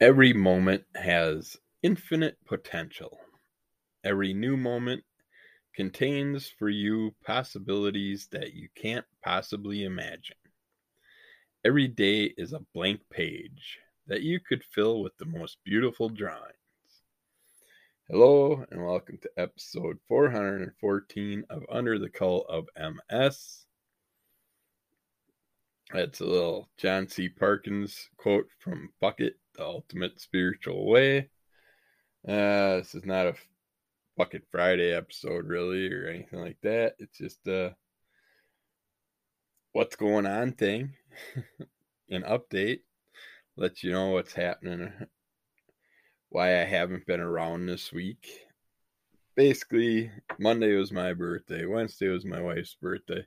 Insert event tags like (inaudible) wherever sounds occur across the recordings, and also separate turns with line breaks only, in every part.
Every moment has infinite potential. Every new moment contains for you possibilities that you can't possibly imagine. Every day is a blank page that you could fill with the most beautiful drawings. Hello, and welcome to episode 414 of Under the Cult of MS. That's a little John C. Parkin's quote from Fuck It, The Ultimate Spiritual Way. Uh, this is not a Fuck It Friday episode, really, or anything like that. It's just a what's going on thing, (laughs) an update, let you know what's happening, why I haven't been around this week. Basically, Monday was my birthday, Wednesday was my wife's birthday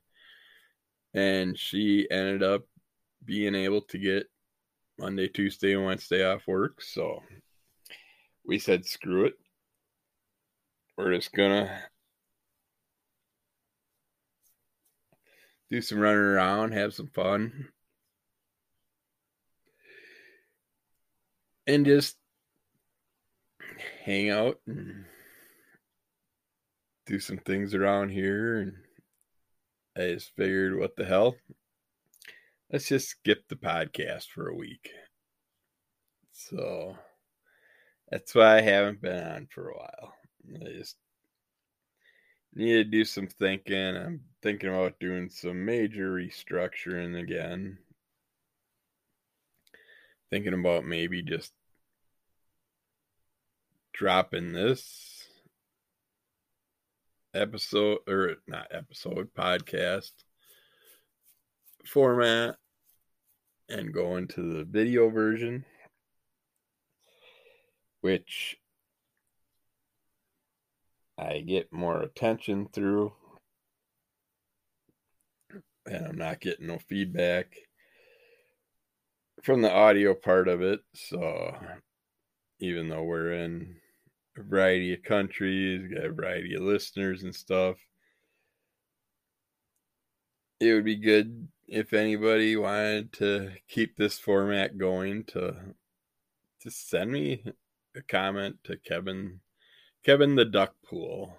and she ended up being able to get Monday, Tuesday, and Wednesday off work. So we said, screw it. We're just gonna do some running around, have some fun, and just hang out and do some things around here and I just figured, what the hell? Let's just skip the podcast for a week. So that's why I haven't been on for a while. I just need to do some thinking. I'm thinking about doing some major restructuring again. Thinking about maybe just dropping this episode or not episode podcast format and go into the video version which I get more attention through and I'm not getting no feedback from the audio part of it so even though we're in a variety of countries, got a variety of listeners and stuff. It would be good if anybody wanted to keep this format going to just send me a comment to Kevin Kevin the Duck Pool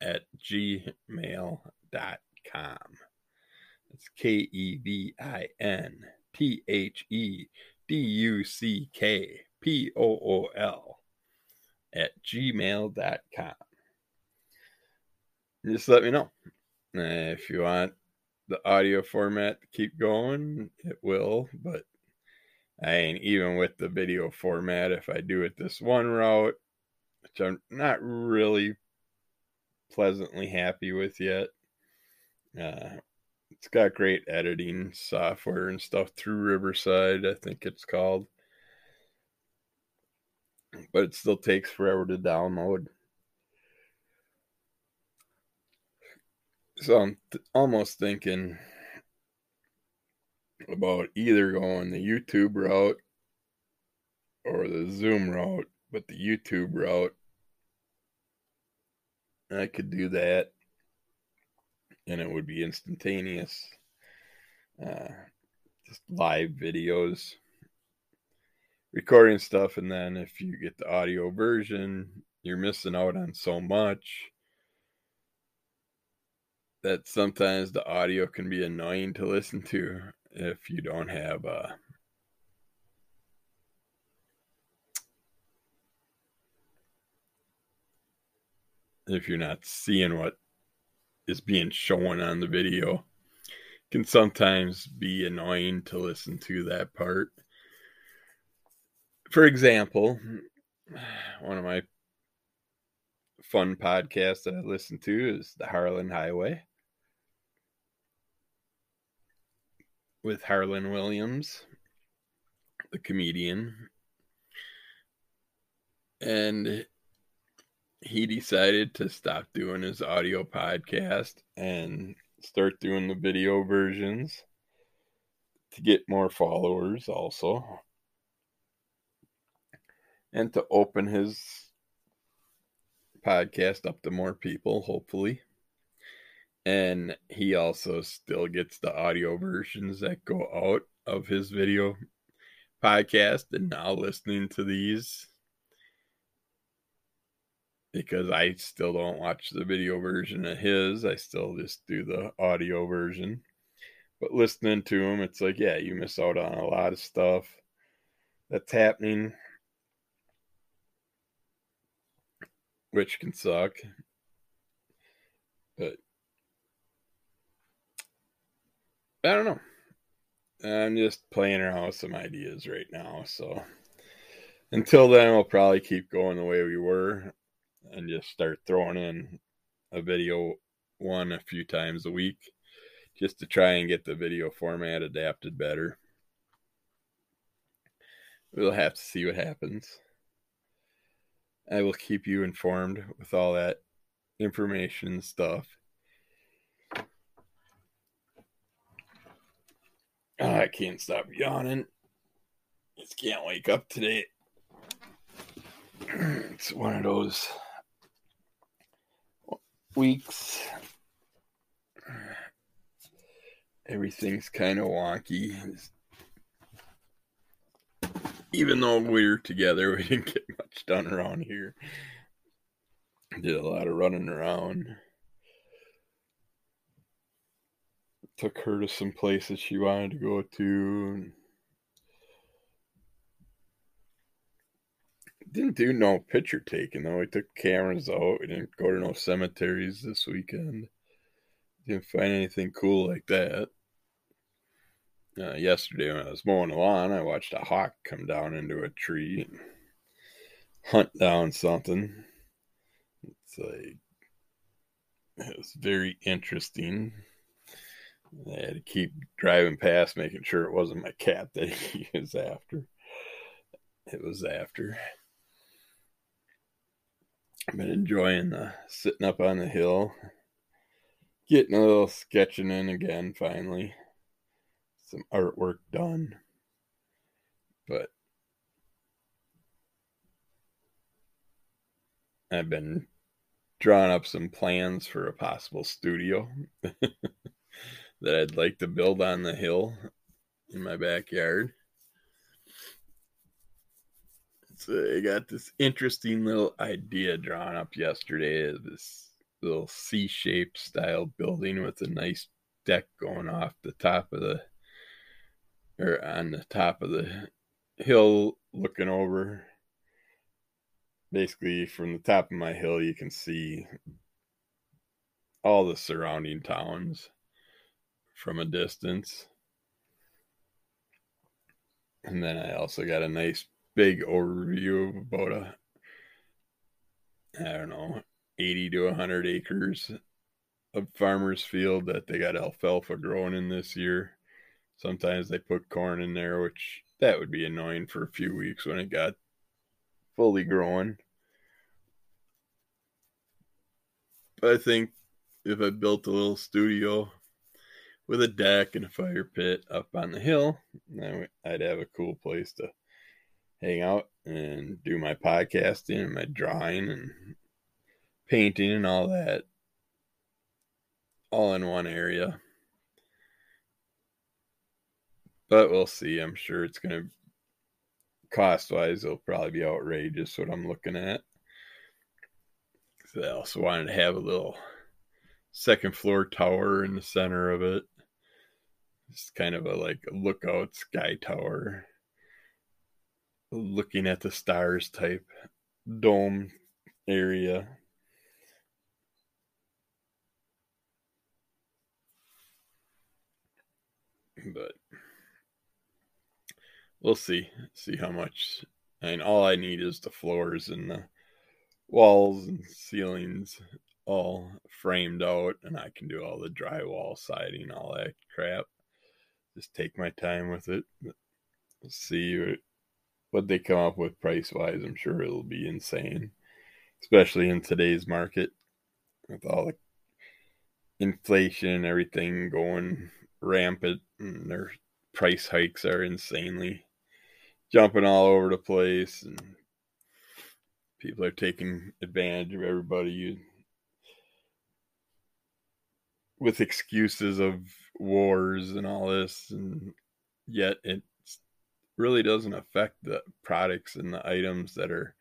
at gmail.com. It's K E V I N T H E D U C K P O O L at gmail.com. Just let me know. Uh, if you want the audio format to keep going, it will, but I ain't even with the video format. If I do it this one route, which I'm not really pleasantly happy with yet, uh, it's got great editing software and stuff through Riverside, I think it's called but it still takes forever to download. So I'm th- almost thinking about either going the YouTube route or the Zoom route, but the YouTube route, I could do that and it would be instantaneous. Uh, just live videos recording stuff and then if you get the audio version you're missing out on so much that sometimes the audio can be annoying to listen to if you don't have uh if you're not seeing what is being shown on the video. Can sometimes be annoying to listen to that part. For example, one of my fun podcasts that I listen to is the Harland Highway with Harland Williams, the comedian. And he decided to stop doing his audio podcast and start doing the video versions to get more followers also and to open his podcast up to more people, hopefully. And he also still gets the audio versions that go out of his video podcast and now listening to these because I still don't watch the video version of his. I still just do the audio version. But listening to him, it's like, yeah, you miss out on a lot of stuff that's happening, which can suck. But I don't know. I'm just playing around with some ideas right now. So until then, we'll probably keep going the way we were and just start throwing in a video one a few times a week just to try and get the video format adapted better. We'll have to see what happens. I will keep you informed with all that information stuff. I can't stop yawning. Just can't wake up today. (clears throat) It's one of those weeks. Everything's kind of wonky. Even though we're together, (laughs) we didn't get much done around here. Did a lot of running around. Took her to some places she wanted to go to. Didn't do no picture taking though. We took cameras out. We didn't go to no cemeteries this weekend. Didn't find anything cool like that. Uh, yesterday when I was mowing the lawn, I watched a hawk come down into a tree hunt down something. It's like it was very interesting. I had to keep driving past, making sure it wasn't my cat that (laughs) he was after. It was after. I've been enjoying the sitting up on the hill, getting a little sketching in again finally. Some artwork done. But I've been drawing up some plans for a possible studio (laughs) that I'd like to build on the hill in my backyard. So I got this interesting little idea drawn up yesterday this little C-shaped style building with a nice deck going off the top of the or on the top of the hill looking over basically from the top of my hill you can see all the surrounding towns from a distance and then I also got a nice big overview of about a I don't know, 80 to 100 acres of farmers field that they got alfalfa growing in this year. Sometimes they put corn in there, which that would be annoying for a few weeks when it got fully growing. But I think if I built a little studio with a deck and a fire pit up on the hill, I'd have a cool place to hang out and do my podcasting and my drawing and painting and all that all in one area. But we'll see. I'm sure it's going to cost wise, it'll probably be outrageous what I'm looking at. I also wanted to have a little second floor tower in the center of it. It's kind of a like lookout sky tower looking at the stars type dome area. But we'll see. See how much. Mean, all I need is the floors and the walls and ceilings all framed out, and I can do all the drywall, siding, all that crap. Just take my time with it. See what they come up with price wise, I'm sure it'll be insane, especially in today's market with all the inflation and everything going rampant, and their price hikes are insanely jumping all over the place, and people are taking advantage of everybody with excuses of wars and all this, and yet it really doesn't affect the products and the items that are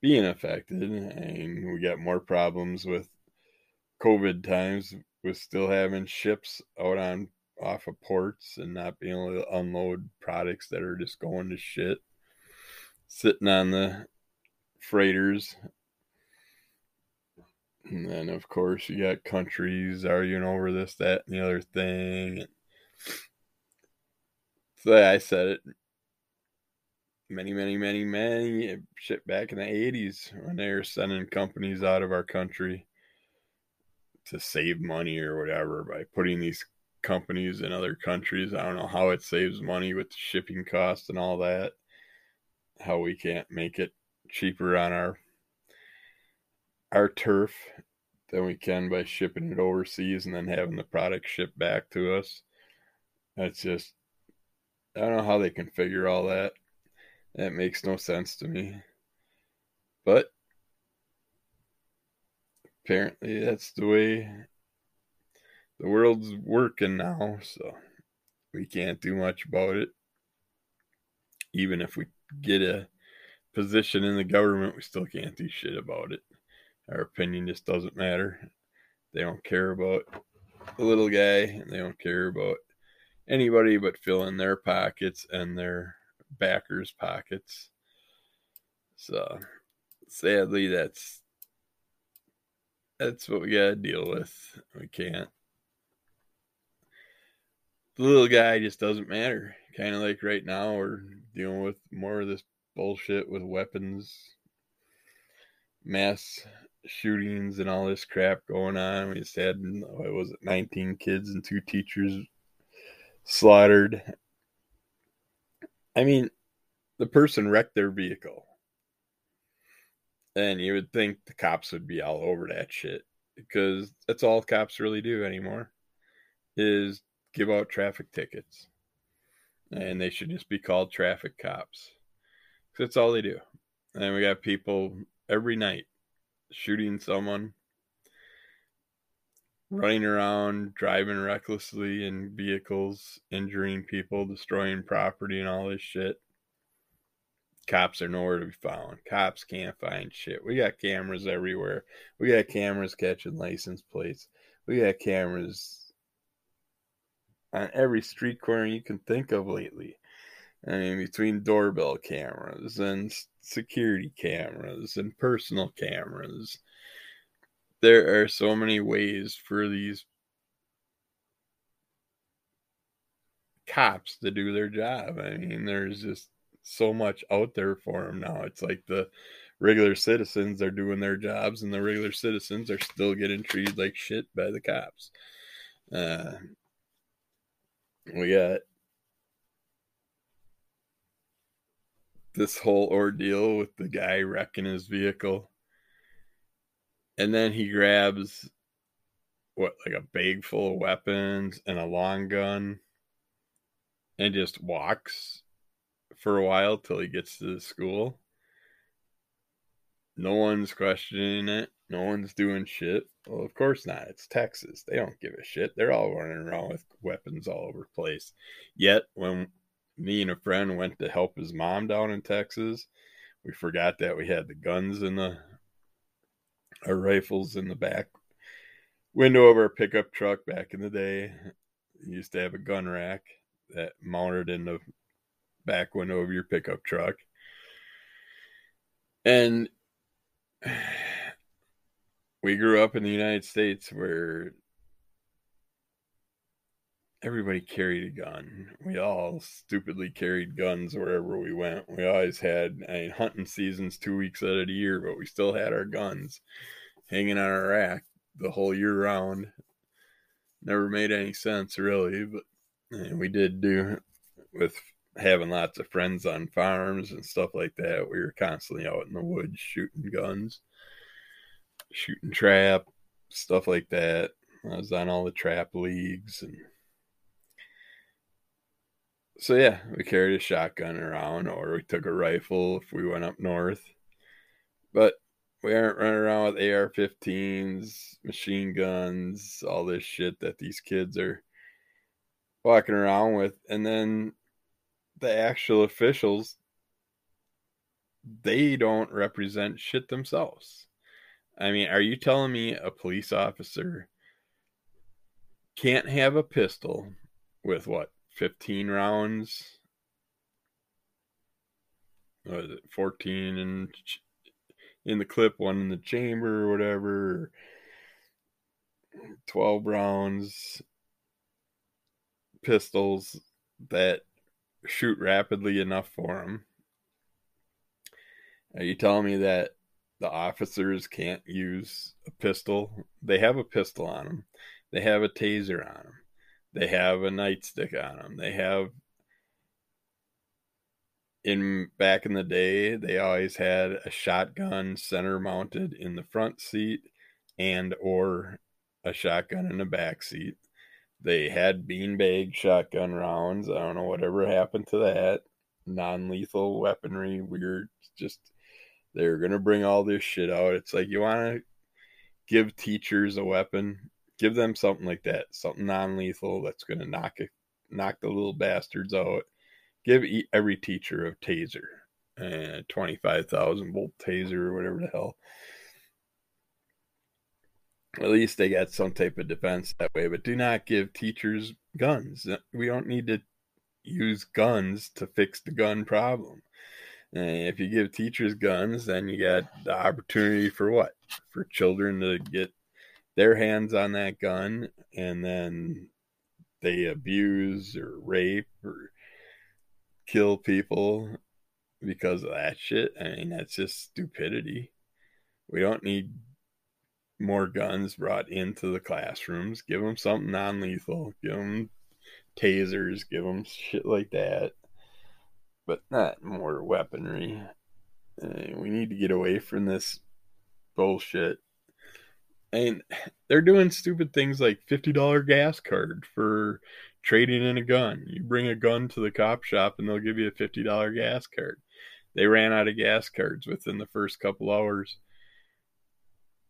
being affected. And we got more problems with COVID times with still having ships out on off of ports and not being able to unload products that are just going to shit, sitting on the freighters. And then, of course, you got countries arguing over this, that, and the other thing. So I said it many, many, many, many eh, shit back in the 80s when they were sending companies out of our country to save money or whatever by putting these companies in other countries. I don't know how it saves money with the shipping costs and all that. How we can't make it cheaper on our our turf than we can by shipping it overseas and then having the product shipped back to us. That's just I don't know how they can figure all that. That makes no sense to me. But apparently that's the way the world's working now, so we can't do much about it. Even if we get a position in the government, we still can't do shit about it. Our opinion just doesn't matter. They don't care about the little guy, and they don't care about anybody but filling their pockets and their backers' pockets. So sadly that's that's what we gotta deal with. We can't the little guy just doesn't matter. Kind of like right now, we're dealing with more of this bullshit with weapons, mass shootings, and all this crap going on. We just had, what was it, 19 kids and two teachers slaughtered. I mean, the person wrecked their vehicle. And you would think the cops would be all over that shit because that's all cops really do anymore is give out traffic tickets. And they should just be called traffic cops. Cause That's all they do. And we got people every night shooting someone, running around, driving recklessly in vehicles, injuring people, destroying property, and all this shit. Cops are nowhere to be found. Cops can't find shit. We got cameras everywhere. We got cameras catching license plates. We got cameras on every street corner you can think of lately. I mean, between doorbell cameras and security cameras and personal cameras, there are so many ways for these cops to do their job. I mean, there's just so much out there for them now. It's like the regular citizens are doing their jobs, and the regular citizens are still getting treated like shit by the cops. Uh, we got this whole ordeal with the guy wrecking his vehicle. And then he grabs what like a bag full of weapons and a long gun and just walks for a while till he gets to the school. No one's questioning it. No one's doing shit. Well, of course not. It's Texas. They don't give a shit. They're all running around with weapons all over the place. Yet, when me and a friend went to help his mom down in Texas, we forgot that we had the guns in the our rifles in the back window of our pickup truck back in the day. We used to have a gun rack that mounted in the back window of your pickup truck. And (sighs) we grew up in the United States where everybody carried a gun. We all stupidly carried guns wherever we went. We always had I mean, hunting seasons two weeks out of the year, but we still had our guns hanging on our rack the whole year round. Never made any sense really, but we did do with having lots of friends on farms and stuff like that. We were constantly out in the woods shooting guns shooting trap, stuff like that. I was on all the trap leagues and so yeah, we carried a shotgun around or we took a rifle if we went up north. But we aren't running around with AR-15s, machine guns, all this shit that these kids are walking around with. And then the actual officials they don't represent shit themselves. I mean, are you telling me a police officer can't have a pistol with what, 15 rounds? What is it, 14 in, in the clip, one in the chamber or whatever? 12 rounds, pistols that shoot rapidly enough for him. Are you telling me that the officers can't use a pistol? They have a pistol on them. They have a taser on them. They have a nightstick on them. They have in back in the day, they always had a shotgun center mounted in the front seat and or a shotgun in the back seat. They had beanbag shotgun rounds. I don't know whatever happened to that. Non-lethal weaponry, weird. Just they're gonna bring all this shit out. It's like you want to give teachers a weapon, give them something like that, something non-lethal that's gonna knock it, knock the little bastards out. Give every teacher a taser, and twenty-five thousand volt taser or whatever the hell at least they got some type of defense that way. But do not give teachers guns. Uh, we don't need to use guns to fix the gun problem. And if you give teachers guns, then you got the opportunity for what? For children to get their hands on that gun and then they abuse or rape or kill people because of that shit. I mean, that's just stupidity. We don't need more guns brought into the classrooms. Give them something non lethal. Give them tasers. Give them shit like that. But not more weaponry. Uh, we need to get away from this bullshit. And they're doing stupid things like $50 gas card for trading in a gun. You bring a gun to the cop shop and they'll give you a $50 gas card. They ran out of gas cards within the first couple hours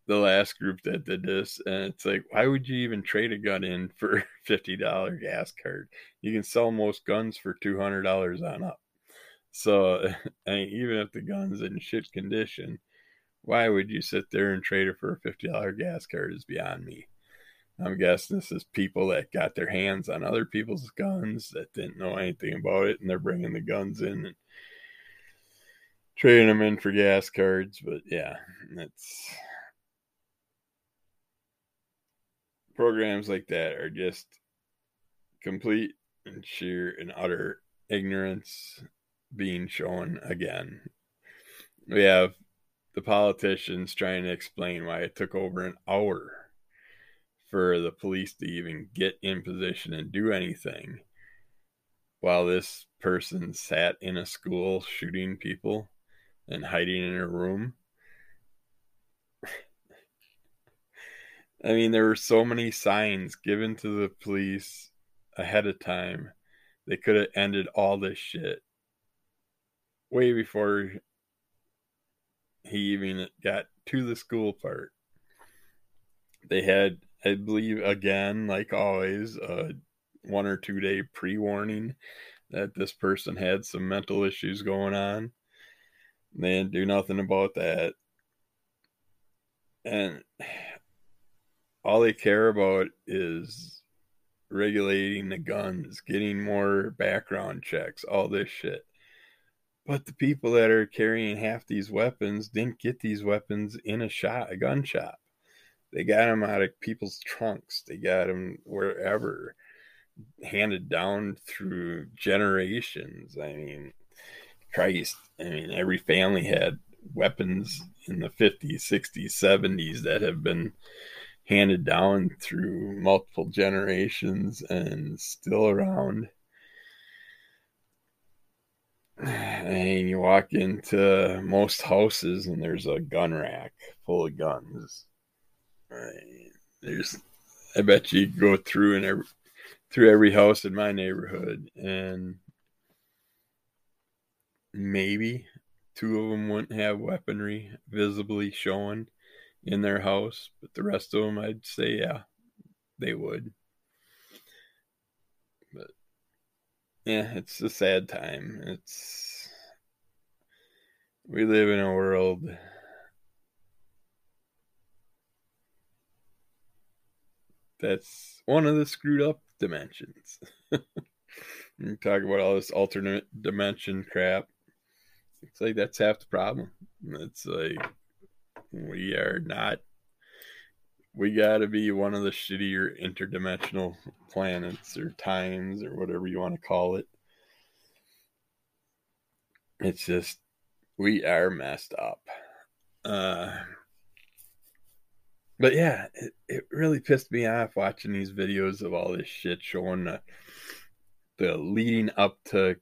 the last group that did this, and it's like, why would you even trade a gun in for (laughs) fifty dollar gas card? You can sell most guns for two hundred dollars on up. So, (laughs) I mean, even if the gun's in shit condition, why would you sit there and trade it for a fifty dollar gas card? Is beyond me. I'm guessing this is people that got their hands on other people's guns that didn't know anything about it, and they're bringing the guns in and trading them in for gas cards. But yeah, that's programs like that are just complete and sheer and utter ignorance being shown again. We have the politicians trying to explain why it took over an hour for the police to even get in position and do anything while this person sat in a school shooting people and hiding in a room (laughs) I mean, there were so many signs given to the police ahead of time. They could have ended all this shit way before he even got to the school part. They had, I believe, again, like always, a one or two day pre warning that this person had some mental issues going on. They didn't do nothing about that. And all they care about is regulating the guns, getting more background checks, all this shit. But the people that are carrying half these weapons didn't get these weapons in a shop, a gun shop. They got them out of people's trunks. They got them wherever, handed down through generations. I mean, Christ. I mean, every family had weapons in the 50s, 60s, 70s that have been handed down through multiple generations and still around. And you walk into most houses and there's a gun rack full of guns. There's, I bet you go through and every through every house in my neighborhood and maybe two of them wouldn't have weaponry visibly showing in their house, but the rest of them, I'd say, yeah, they would. But yeah, it's a sad time. It's we live in a world that's one of the screwed up dimensions. (laughs) you talk about all this alternate dimension crap. It's like that's half the problem. It's like we are not we got to be one of the shittier interdimensional planets or times or whatever you want to call it. It's just we are messed up. Uh, but yeah, it, it really pissed me off watching these videos of all this shit showing the, the leading up to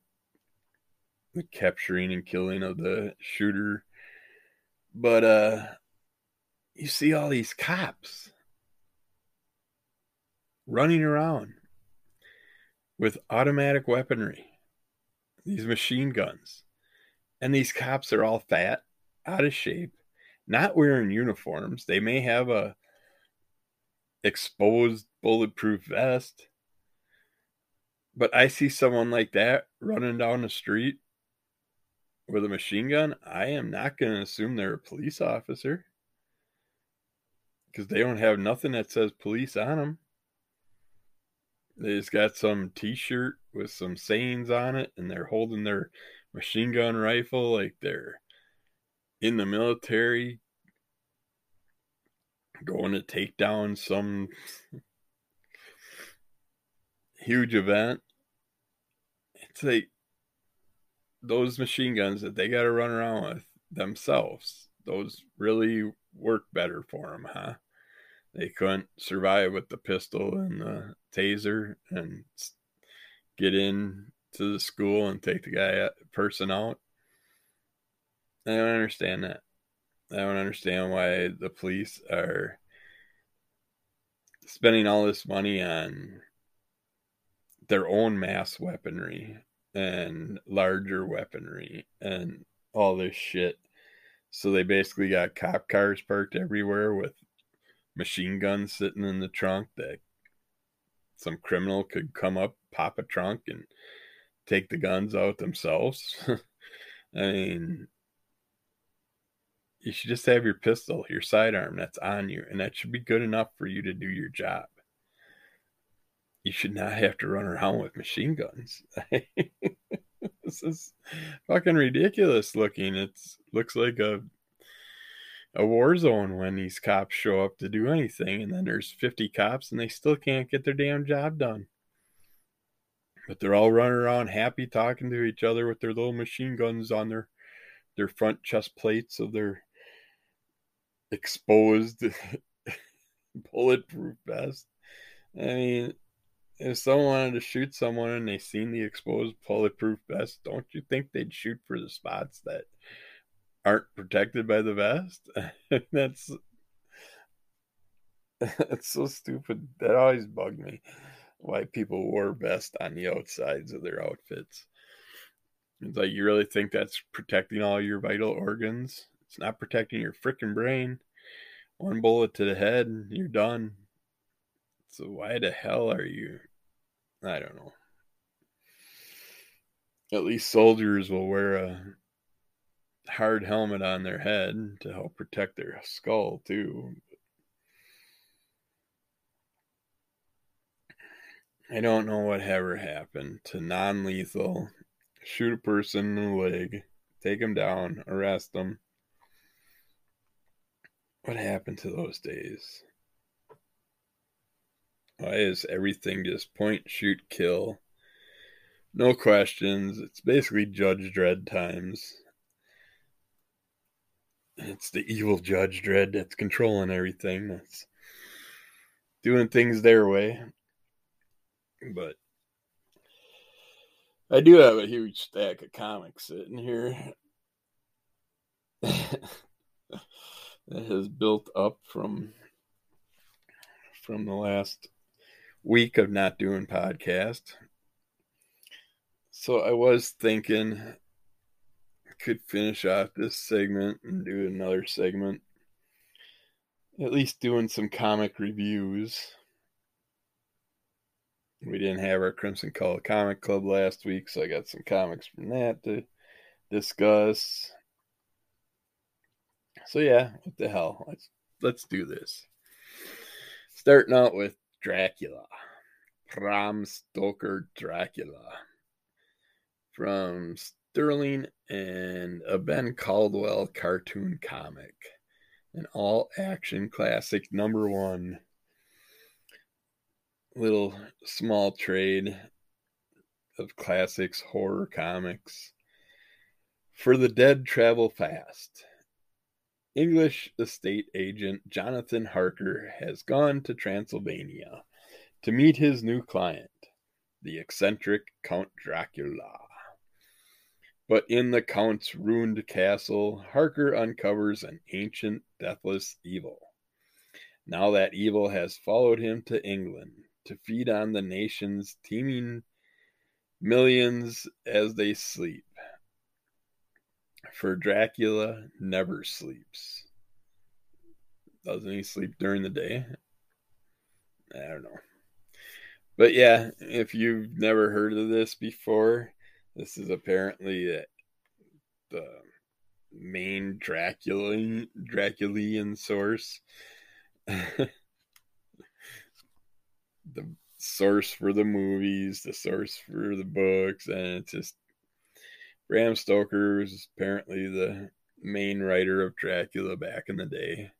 the capturing and killing of the shooter. But uh you see all these cops running around with automatic weaponry, these machine guns. And these cops are all fat, out of shape, not wearing uniforms. They may have a exposed bulletproof vest. But I see someone like that running down the street with a machine gun. I am not going to assume they're a police officer because they don't have nothing that says police on them. They just got some T-shirt with some sayings on it, and they're holding their machine gun rifle like they're in the military, going to take down some huge event. It's like those machine guns that they got to run around with themselves. Those really work better for them, huh? They couldn't survive with the pistol and the taser and get in to the school and take the guy uh, person out. I don't understand that. I don't understand why the police are spending all this money on their own mass weaponry and larger weaponry and all this shit. So they basically got cop cars parked everywhere with machine guns sitting in the trunk that some criminal could come up, pop a trunk, and take the guns out themselves. (laughs) I mean, you should just have your pistol, your sidearm that's on you, and that should be good enough for you to do your job. You should not have to run around with machine guns. (laughs) (laughs) this is fucking ridiculous looking. It looks like a a war zone when these cops show up to do anything, and then there's 50 cops and they still can't get their damn job done. But they're all running around happy talking to each other with their little machine guns on their their front chest plates of their exposed (laughs) bulletproof vest. I mean, if someone wanted to shoot someone and they seen the exposed bulletproof vest, don't you think they'd shoot for the spots that aren't protected by the vest. (laughs) that's that's so stupid. That always bugged me. Why people wore vests on the outsides of their outfits. It's like you really think that's protecting all your vital organs? It's not protecting your freaking brain. One bullet to the head, you're done. So why the hell are you? I don't know. At least soldiers will wear a hard helmet on their head to help protect their skull too. I don't know what ever happened to non-lethal. Shoot a person in the leg, take him down, arrest them. What happened to those days? Why is everything just point, shoot, kill? No questions. It's basically Judge Dredd times. It's the evil Judge Dredd that's controlling everything. That's doing things their way. But I do have a huge stack of comics sitting here (laughs) that has built up from from the last week of not doing podcast. So I was thinking I could finish off this segment and do another segment. At least doing some comic reviews. we didn't have our Crimson Call Comic Club last week, so I got some comics from that to discuss. So yeah, what the hell? Let's let's do this. Starting out with Dracula. Bram Stoker Dracula. From Sterling and a Ben Caldwell cartoon comic. An all action classic number one little small trade of classics horror comics. For the Dead Travel Fast. English estate agent Jonathan Harker has gone to Transylvania to meet his new client, the eccentric Count Dracula. But in the Count's ruined castle, Harker uncovers an ancient, deathless evil. Now that evil has followed him to England to feed on the nation's teeming millions as they sleep. For Dracula never sleeps. Doesn't he sleep during the day? I don't know. But yeah, if you've never heard of this before, this is apparently the main Dracula Draculian source. (laughs) the source for the movies, the source for the books, and it's just Bram Stoker was apparently the main writer of Dracula back in the day.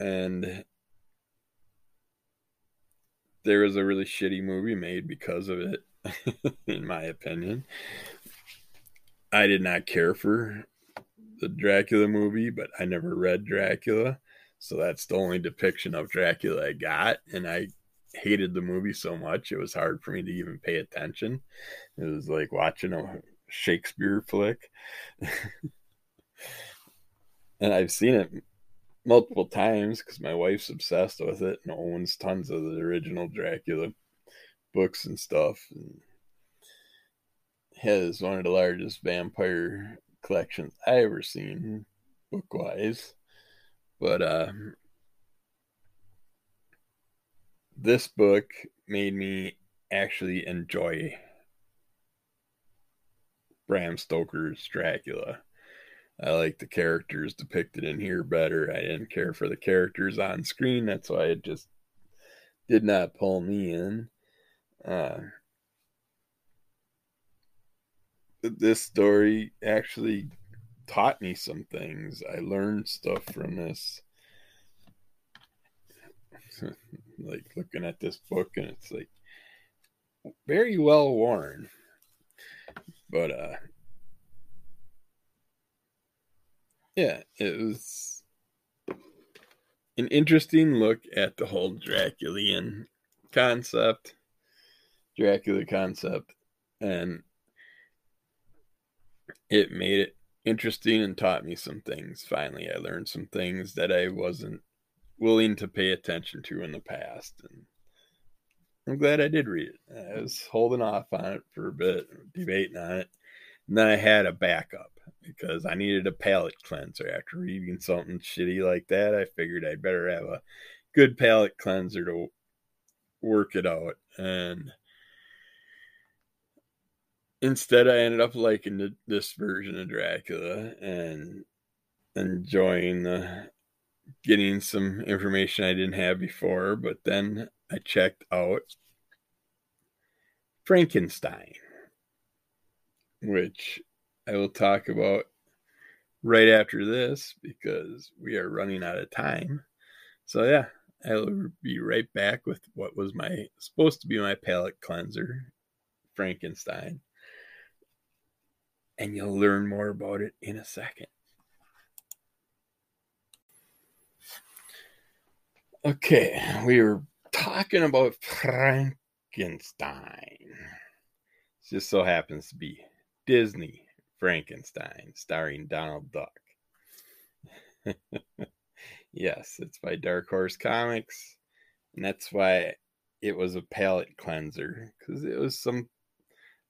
And there was a really shitty movie made because of it, (laughs) in my opinion. I did not care for the Dracula movie, but I never read Dracula. So that's the only depiction of Dracula I got. And I hated the movie so much it was hard for me to even pay attention. It was like watching a Shakespeare flick. (laughs) and I've seen it multiple times because my wife's obsessed with it and owns tons of the original Dracula books and stuff. And has one of the largest vampire collections I ever seen book wise. But uh this book made me actually enjoy Bram Stoker's Dracula. I like the characters depicted in here better. I didn't care for the characters on screen. That's why it just did not pull me in. Uh, this story actually taught me some things. I learned stuff from this. (laughs) like looking at this book and it's like very well worn but uh yeah it was an interesting look at the whole draculian concept dracula concept and it made it interesting and taught me some things finally i learned some things that i wasn't willing to pay attention to in the past. And I'm glad I did read it. I was holding off on it for a bit, debating on it. And then I had a backup because I needed a palate cleanser after reading something shitty like that. I figured I'd better have a good palate cleanser to work it out. And instead, I ended up liking this version of Dracula and enjoying the getting some information I didn't have before, but then I checked out Frankenstein, which I will talk about right after this because we are running out of time. So yeah, I'll be right back with what was my supposed to be my palate cleanser, Frankenstein. And you'll learn more about it in a second. Okay, we were talking about Frankenstein. It just so happens to be Disney Frankenstein, starring Donald Duck. (laughs) yes, it's by Dark Horse Comics, and that's why it was a palate cleanser because it was some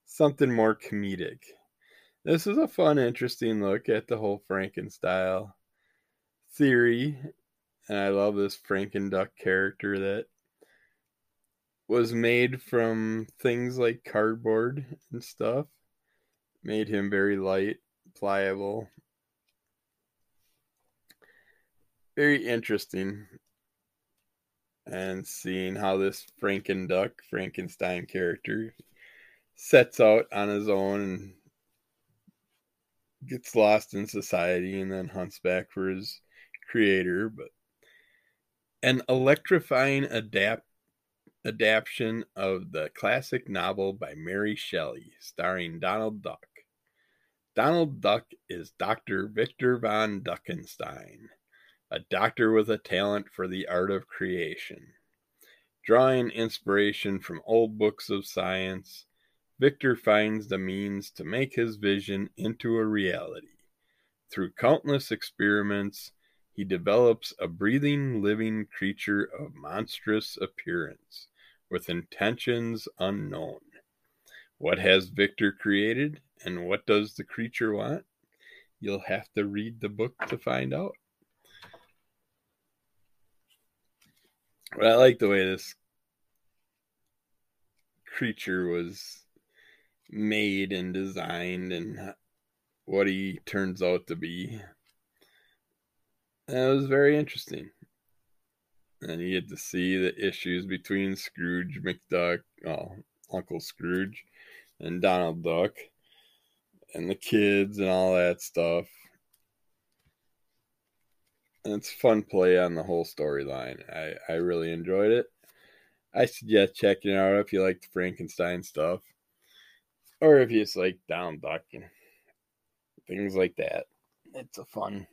something more comedic. This is a fun, interesting look at the whole Frankenstein theory and I love this Frankenduck character that was made from things like cardboard and stuff. Made him very light, pliable. Very interesting. And seeing how this Franken Duck, Frankenstein character, sets out on his own and gets lost in society and then hunts back for his creator. But an electrifying adapt adaptation of the classic novel by Mary Shelley, starring Donald Duck. Donald Duck is Dr. Victor von Duckenstein, a doctor with a talent for the art of creation. Drawing inspiration from old books of science, Victor finds the means to make his vision into a reality. Through countless experiments, he develops a breathing, living creature of monstrous appearance with intentions unknown. What has Victor created and what does the creature want? You'll have to read the book to find out. But I like the way this creature was made and designed and what he turns out to be. That was very interesting and you get to see the issues between Scrooge McDuck, oh, Uncle Scrooge, and Donald Duck, and the kids and all that stuff. And it's fun play on the whole storyline. I, I really enjoyed it. I suggest checking it out if you like the Frankenstein stuff, or if you just like Donald Duck and things like that. It's a fun,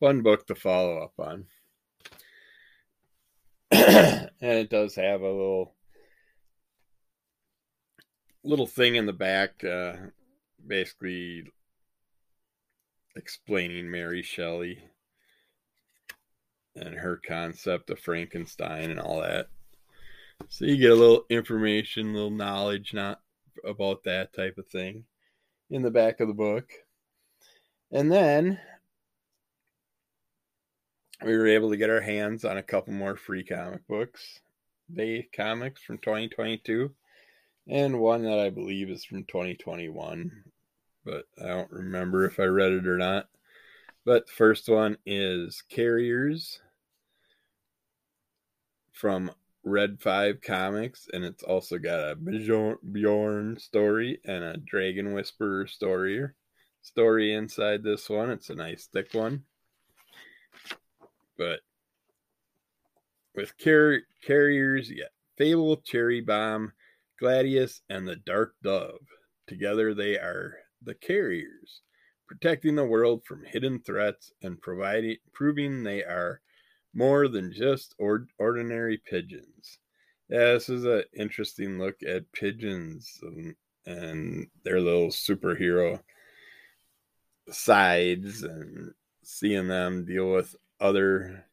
fun book to follow up on. (clears throat) and it does have a little little thing in the back, uh, basically explaining Mary Shelley and her concept of Frankenstein and all that. So you get a little information, a little knowledge, not about that type of thing, in the back of the book. And then we were able to get our hands on a couple more free comic books, day comics from 2022, and one that I believe is from 2021, but I don't remember if I read it or not. But the first one is Carriers from Red 5 Comics, and it's also got a Bjorn story and a Dragon Whisperer story story inside this one. It's a nice thick one. But with car- carriers, yeah, Fable, Cherry Bomb, Gladius, and the Dark Dove. Together they are the carriers, protecting the world from hidden threats and providing proving they are more than just or- ordinary pigeons. Yeah, this is an interesting look at pigeons and, and their little superhero sides and seeing them deal with other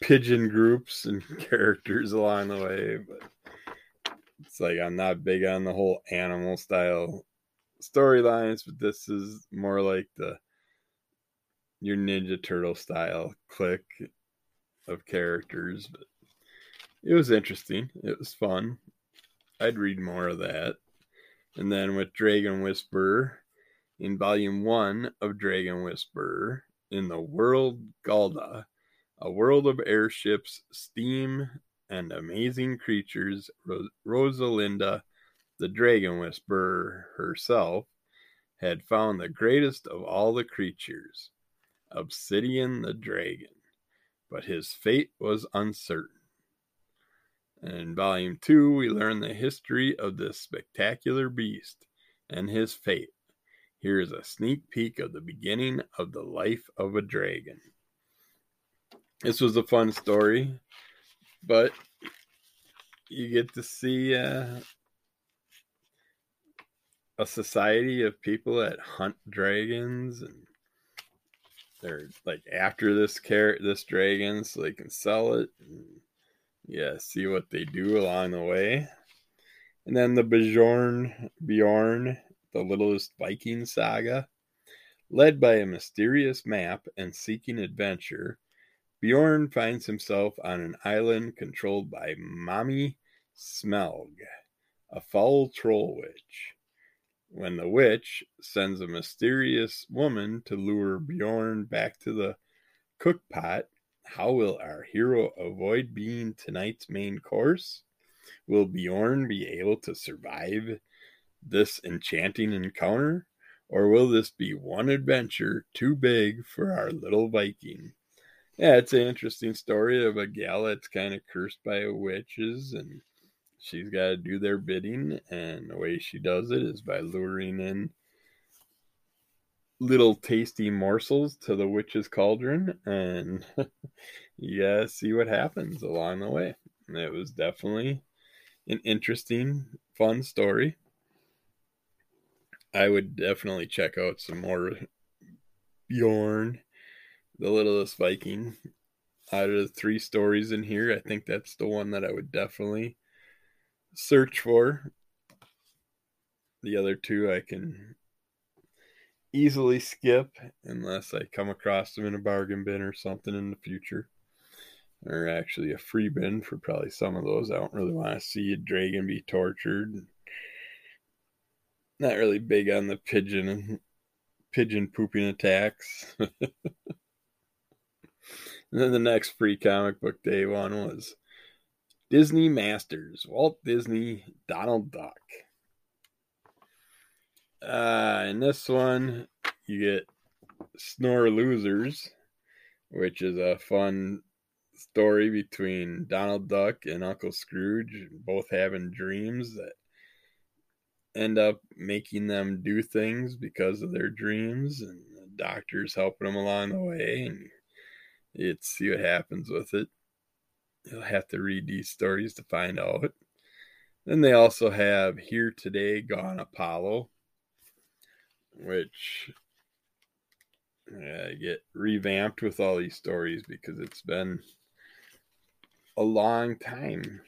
pigeon groups and (laughs) characters along the way, but it's like I'm not big on the whole animal style storylines, but this is more like the your Ninja Turtle style click of characters. But it was interesting. It was fun. I'd read more of that. And then with Dragon Whisperer in volume one of Dragon Whisperer, in the world Galda, a world of airships, steam, and amazing creatures, Rosalinda, the dragon whisperer herself, had found the greatest of all the creatures, Obsidian the dragon, but his fate was uncertain. In volume two, we learn the history of this spectacular beast and his fate here is a sneak peek of the beginning of the life of a dragon. This was a fun story, but you get to see uh, a society of people that hunt dragons and they're like after this carrot this dragon so they can sell it and yeah see what they do along the way and then the bjorn bjorn the littlest Viking saga. Led by a mysterious map and seeking adventure, Bjorn finds himself on an island controlled by Mommy Smelg, a foul troll witch. When the witch sends a mysterious woman to lure Bjorn back to the cook pot, how will our hero avoid being tonight's main course? Will Bjorn be able to survive this enchanting encounter? Or will this be one adventure too big for our little Viking? Yeah, it's an interesting story of a gal that's kind of cursed by witches and she's got to do their bidding. And the way she does it is by luring in little tasty morsels to the witch's cauldron. And (laughs) yeah, see what happens along the way. It was definitely an interesting, fun story. I would definitely check out some more Bjorn, the littlest Viking. Out of the three stories in here, I think that's the one that I would definitely search for. The other two I can easily skip unless I come across them in a bargain bin or something in the future. Or actually a free bin for probably some of those. I don't really want to see a dragon be tortured not really big on the pigeon and pigeon pooping attacks. (laughs) and then the next free comic book day one was Disney Masters, Walt Disney, Donald Duck. Uh, in this one, you get Snore Losers, which is a fun story between Donald Duck and Uncle Scrooge, both having dreams that end up making them do things because of their dreams and the doctors helping them along the way and it's see what happens with it. You'll have to read these stories to find out. Then they also have here today gone apollo which yeah, get revamped with all these stories because it's been a long time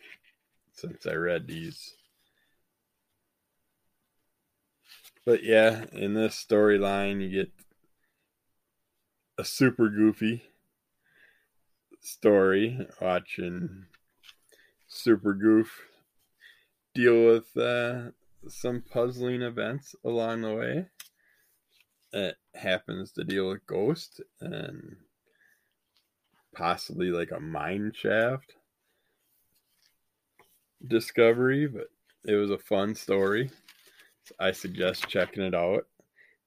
since i read these But yeah, in this storyline, you get a super goofy story watching Super Goof deal with uh, some puzzling events along the way. It happens to deal with Ghost and possibly like a mine shaft discovery, but it was a fun story. I suggest checking it out.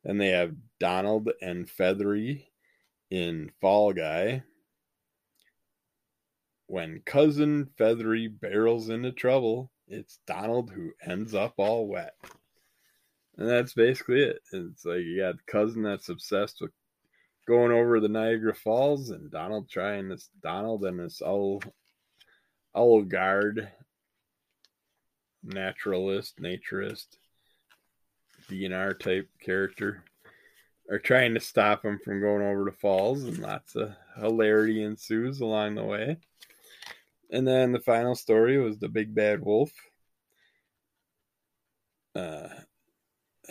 Then they have Donald and Fethry in Fall Guy. When cousin Fethry barrels into trouble, it's Donald who ends up all wet. And that's basically it. It's like you got cousin that's obsessed with going over the Niagara Falls, and Donald trying this Donald and this owl owl guard naturalist, naturist DNR type character are trying to stop him from going over the falls, and lots of hilarity ensues along the way. And then the final story was the big bad wolf. Uh,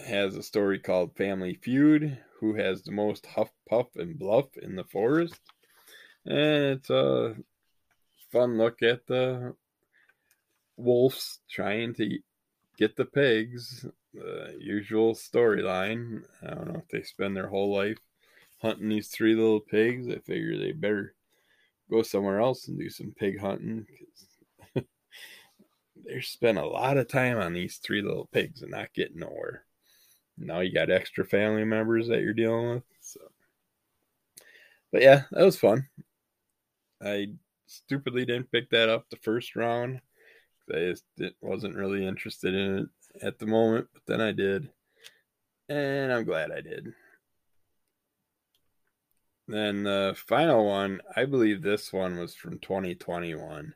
has a story called Family Feud. Who has the most huff, puff, and bluff in the forest? And it's a fun look at the wolves trying to get the pigs the usual storyline. I don't know if they spend their whole life hunting these three little pigs. I figure they better go somewhere else and do some pig hunting because (laughs) they spend a lot of time on these three little pigs and not getting nowhere. Now you got extra family members that you're dealing with. So, but yeah, that was fun. I stupidly didn't pick that up the first round. I just wasn't really interested in it at the moment, but then I did. And I'm glad I did. Then the final one, I believe this one was from 2021.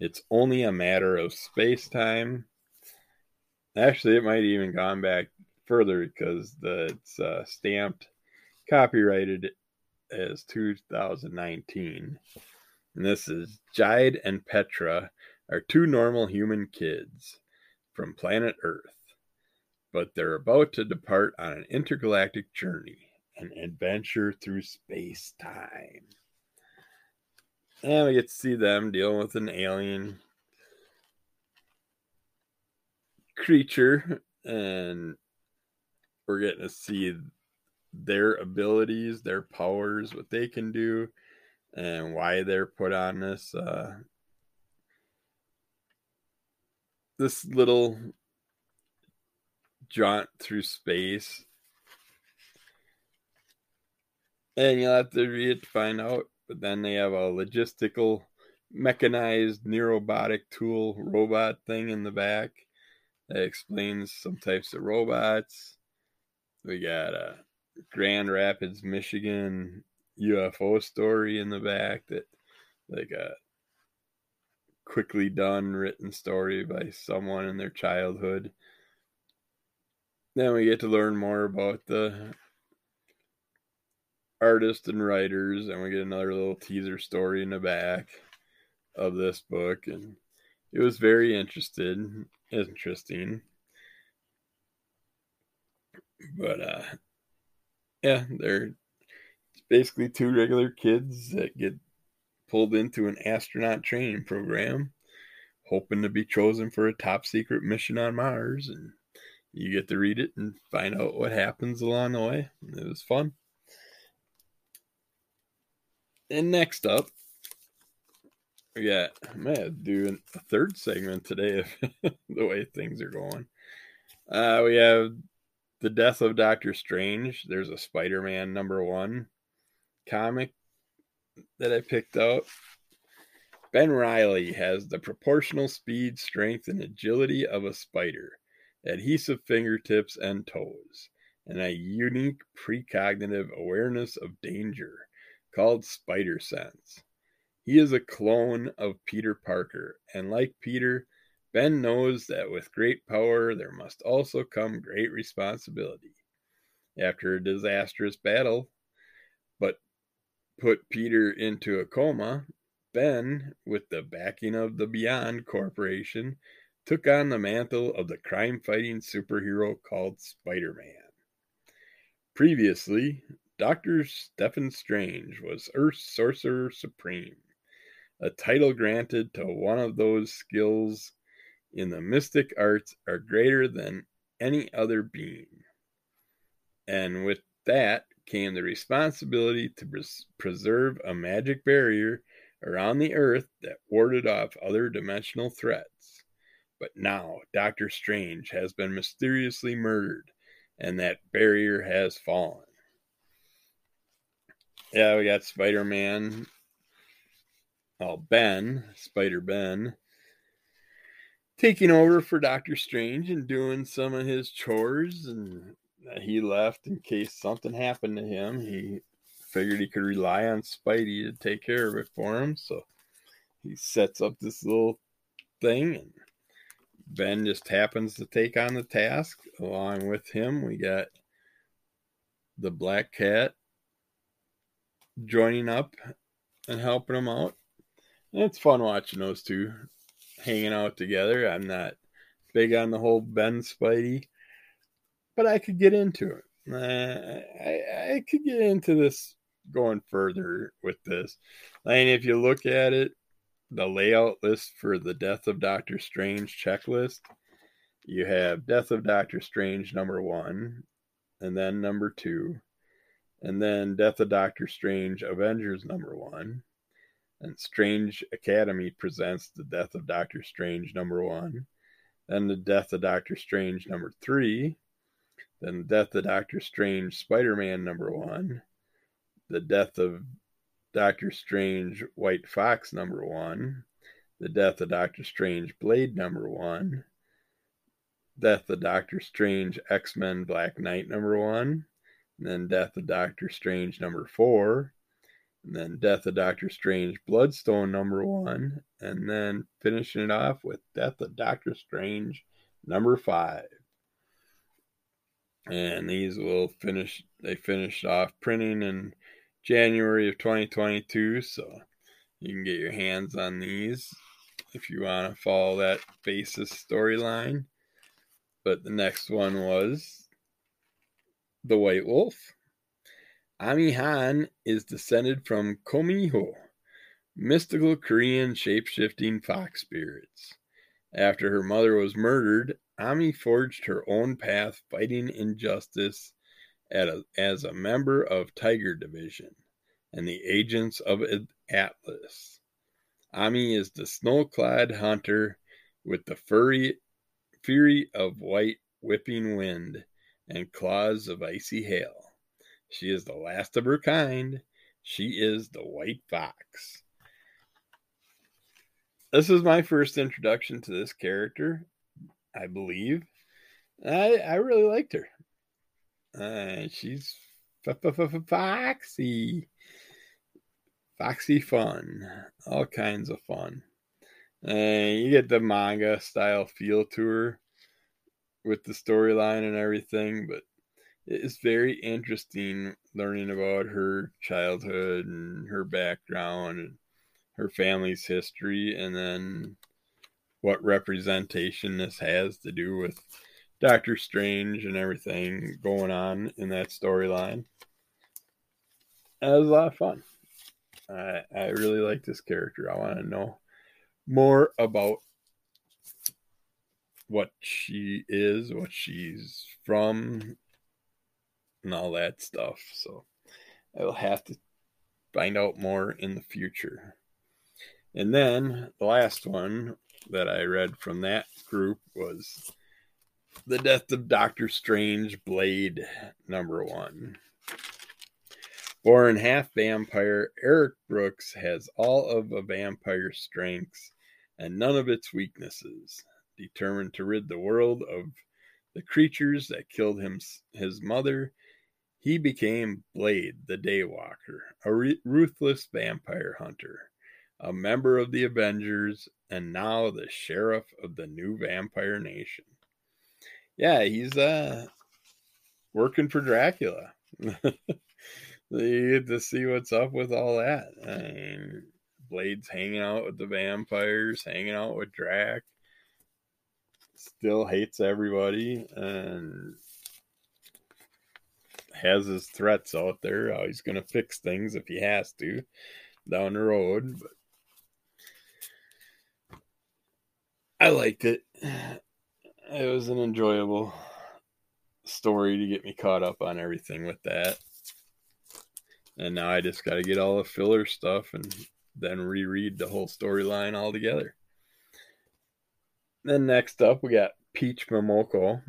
It's only a matter of space time. Actually, it might even gone back further because the it's uh, stamped, copyrighted as 2019. And this is Jide and Petra are two normal human kids from planet Earth, but they're about to depart on an intergalactic journey, an adventure through space time. And we get to see them dealing with an alien creature, and we're getting to see their abilities, their powers, what they can do, and why they're put on this uh, this little jaunt through space. And you'll have to read it to find out. But then they have a logistical, mechanized, neurobotic tool robot thing in the back that explains some types of robots. We got a Grand Rapids, Michigan UFO story in the back that, like a quickly done written story by someone in their childhood. Then we get to learn more about the artists and writers, and we get another little teaser story in the back of this book, and it was very interested, interesting. But uh, yeah, they're basically two regular kids that get pulled into an astronaut training program, hoping to be chosen for a top secret mission on Mars. And you get to read it and find out what happens along the way. It was fun. And next up, we got, I might have to do a third segment today of (laughs) the way things are going. Uh, we have The Death of Doctor Strange. There's a Spider Man number one comic that I picked out. Ben Reilly has the proportional speed, strength, and agility of a spider, adhesive fingertips and toes, and a unique precognitive awareness of danger called spider sense. He is a clone of Peter Parker, and like Peter, Ben knows that with great power there must also come great responsibility. After a disastrous battle, put Peter into a coma, Ben, with the backing of the Beyond Corporation, took on the mantle of the crime fighting superhero called Spider Man. Previously, Dr. Stephen Strange was Earth's Sorcerer Supreme, a title granted to one of those skills in the mystic arts are greater than any other being. And with that came the responsibility to pres- preserve a magic barrier around the earth that warded off other dimensional threats. But now Doctor Strange has been mysteriously murdered, and that barrier has fallen. Yeah, we got Spider Man. Oh, Ben, Spider Ben, taking over for Doctor Strange and doing some of his chores and he left in case something happened to him. He figured he could rely on Spidey to take care of it for him. So he sets up this little thing, and Ben just happens to take on the task. Along with him, we got the Black Cat joining up and helping him out. And it's fun watching those two hanging out together. I'm not big on the whole Ben Spidey but I could get into it. Uh, I, I could get into this going further with this. And if you look at it, the layout list for the Death of Doctor Strange checklist, you have Death of Doctor Strange number one, and then number two, and then Death of Doctor Strange Avengers number one, and Strange Academy presents the Death of Doctor Strange number one, then the Death of Doctor Strange number three, then the death of Doctor Strange Spider Man number one, the death of Doctor Strange White Fox number one, the death of Doctor Strange Blade number one, death of Doctor Strange X Men Black Knight number one, then death of Doctor Strange number four, and then death of Doctor Strange Bloodstone number one, and then finishing it off with death of Doctor Strange number five and these will finish they finished off printing in January of 2022 so you can get your hands on these if you want to follow that basis storyline but the next one was the white wolf Ami Han is descended from Kumiho mystical Korean shape-shifting fox spirits. After her mother was murdered, Ami forged her own path fighting injustice a, as a member of Tiger Division and the Agents of Atlas. Ami is the snow-clad hunter with the furry fury of white whipping wind and claws of icy hail. She is the last of her kind. She is the white fox. This is my first introduction to this character, I believe. I I really liked her. Uh, she's foxy, foxy fun, all kinds of fun. And you get the manga style feel to her with the storyline and everything, but it's very interesting learning about her childhood and her background and her family's history and then what representation this has to do with Doctor Strange and everything going on in that storyline. It was a lot of fun. I I really like this character. I want to know more about what she is, what she's from, and all that stuff. So I will have to find out more in the future. And then the last one that I read from that group was The Death of Doctor Strange Blade number one. Born half vampire, Eric Brooks has all of a vampire's strengths and none of its weaknesses. Determined to rid the world of the creatures that killed him, his mother, he became Blade the Daywalker, a re- ruthless vampire hunter, a member of the Avengers, and now the sheriff of the new vampire nation. Yeah, he's uh working for Dracula. (laughs) you get to see what's up with all that. I mean, Blade's hanging out with the vampires, hanging out with Drac. Still hates everybody and has his threats out there. How he's going to fix things if he has to down the road. But I liked it. It was an enjoyable story to get me caught up on everything with that. And now I just got to get all the filler stuff and then reread the whole storyline all together. Then next up, we got Peach Momoko,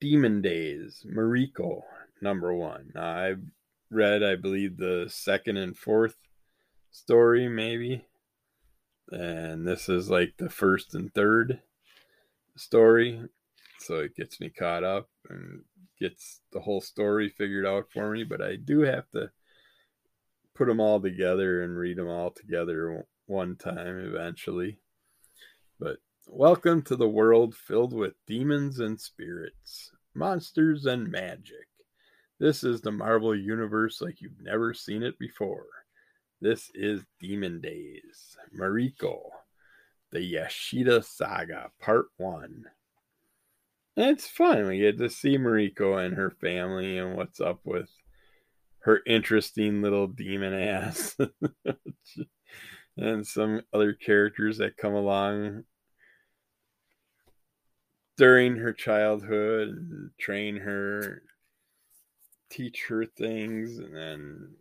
Demon Days, Mariko, number one. Now, I've read, I believe, the second and fourth story, maybe. And this is like the first and third story. So it gets me caught up and gets the whole story figured out for me. But I do have to put them all together and read them all together one time eventually. But welcome to the world filled with demons and spirits, monsters and magic. This is the Marvel Universe like you've never seen it before. This is Demon Days, Mariko, the Yashida Saga, Part 1. And it's fun. We get to see Mariko and her family and what's up with her interesting little demon ass (laughs) and some other characters that come along during her childhood and train her teach her things and then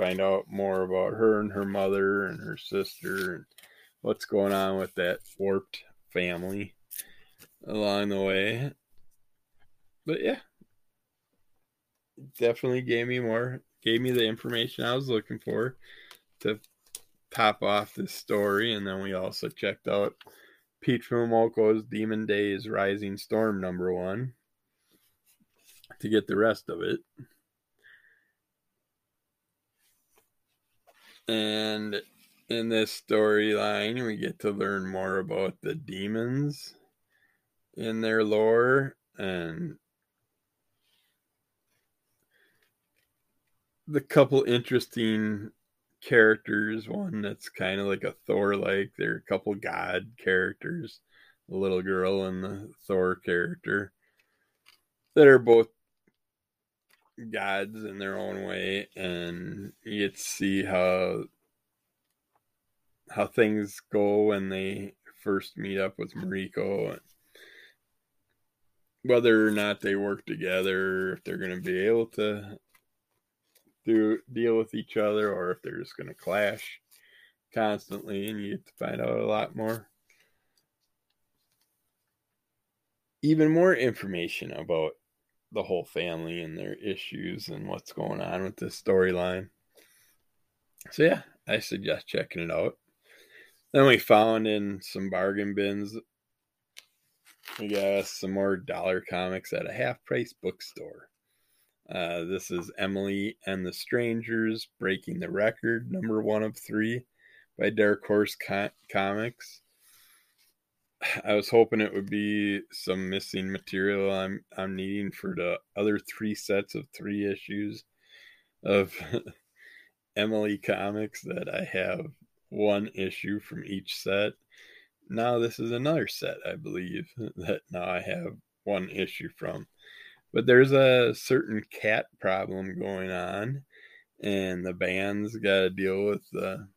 find out more about her and her mother and her sister and what's going on with that warped family along the way but yeah definitely gave me more, gave me the information I was looking for to top off this story. And then we also checked out Peach Momoko's Demon Days Rising Storm number one to get the rest of it. And in this storyline, we get to learn more about the demons in their lore and the couple interesting characters. One that's kind of like a Thor like. There are a couple god characters, the little girl and the Thor character, that are both gods in their own way, and you get to see how how things go when they first meet up with Mariko, whether or not they work together, if they're going to be able to do deal with each other, or if they're just going to clash constantly, and you get to find out a lot more. Even more information about the whole family and their issues and what's going on with this storyline. So yeah, I suggest checking it out. Then we found in some bargain bins. We got some more dollar comics at a half price bookstore. Uh, this is Emily and the Strangers Breaking the Record, number one of three by Dark Horse Co- Comics. I was hoping it would be some missing material I'm I'm needing for the other three sets of three issues of (laughs) Emily comics that I have one issue from each set. Now this is another set, I believe, (laughs) that now I have one issue from. But there's a certain cat problem going on, and the band's got to deal with the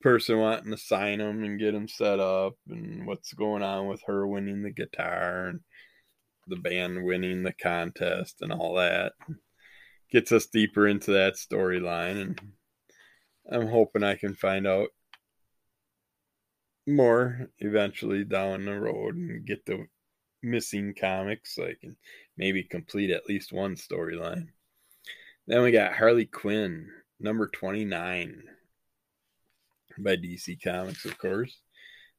person wanting to sign them and get them set up, and what's going on with her winning the guitar and the band winning the contest and all that. Gets us deeper into that storyline, and I'm hoping I can find out more eventually down the road and get the missing comics so I can maybe complete at least one storyline. Then we got Harley Quinn, number 29 (laughs) by DC Comics, of course.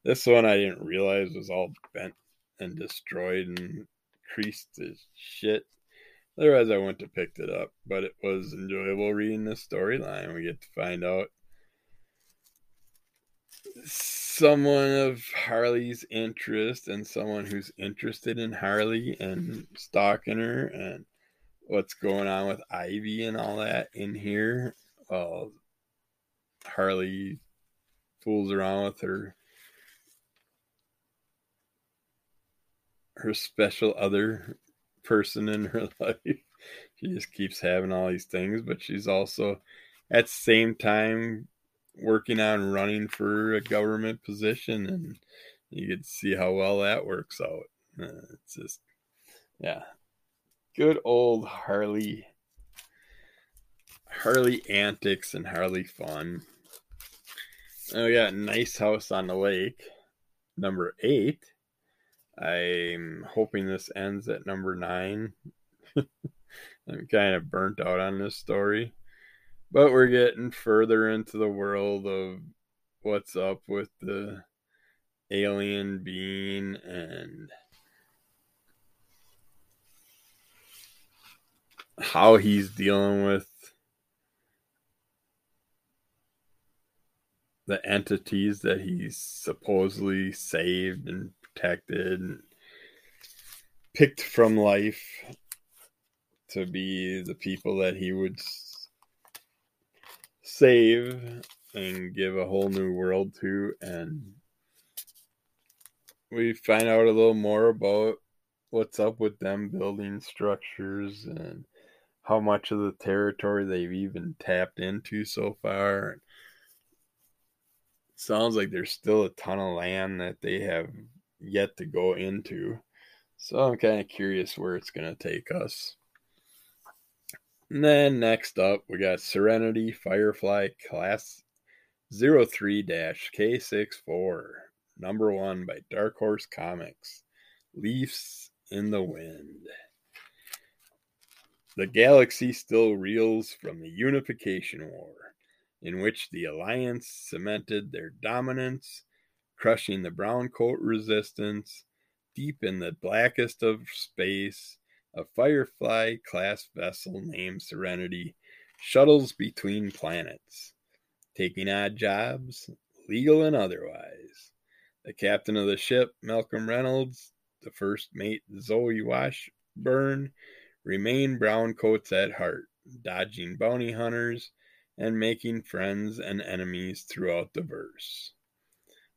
This one I didn't realize was all bent and destroyed and creased to shit. Otherwise, I wouldn't have picked it up, but it was enjoyable reading the storyline. We get to find out someone of Harley's interest and someone who's interested in Harley and stalking her and what's going on with Ivy and all that in here. Well, Harley fools around with her her special other person in her (laughs) life. She just keeps having all these things, but she's also at the same time working on running for a government position and you to see how well that works out. Uh, it's just yeah. Good old Harley Harley antics and Harley fun. Oh, we got Nice House on the Lake, number eight. I'm hoping this ends at number nine. (laughs) I'm kind of burnt out on this story. But we're getting further into the world of what's up with the alien being and how he's dealing with the entities that he supposedly saved and protected and picked from life to be the people that he would save and give a whole new world to. And we find out a little more about what's up with them building structures and how much of the territory they've even tapped into so far sounds like there's still a ton of land that they have yet to go into. So I'm kind of curious where it's going to take us. And then next up, we got Serenity Firefly Class 03 K64, number one by Dark Horse Comics. Leafs in the Wind. The galaxy still reels from the Unification War in which the Alliance cemented their dominance, crushing the brown coat resistance deep in the blackest of space. A Firefly class vessel named Serenity shuttles between planets, taking odd jobs, legal and otherwise. The captain of the ship, Malcolm Reynolds, the first mate, Zoe Washburne, remain brown coats at heart, dodging bounty hunters and making friends and enemies throughout the verse.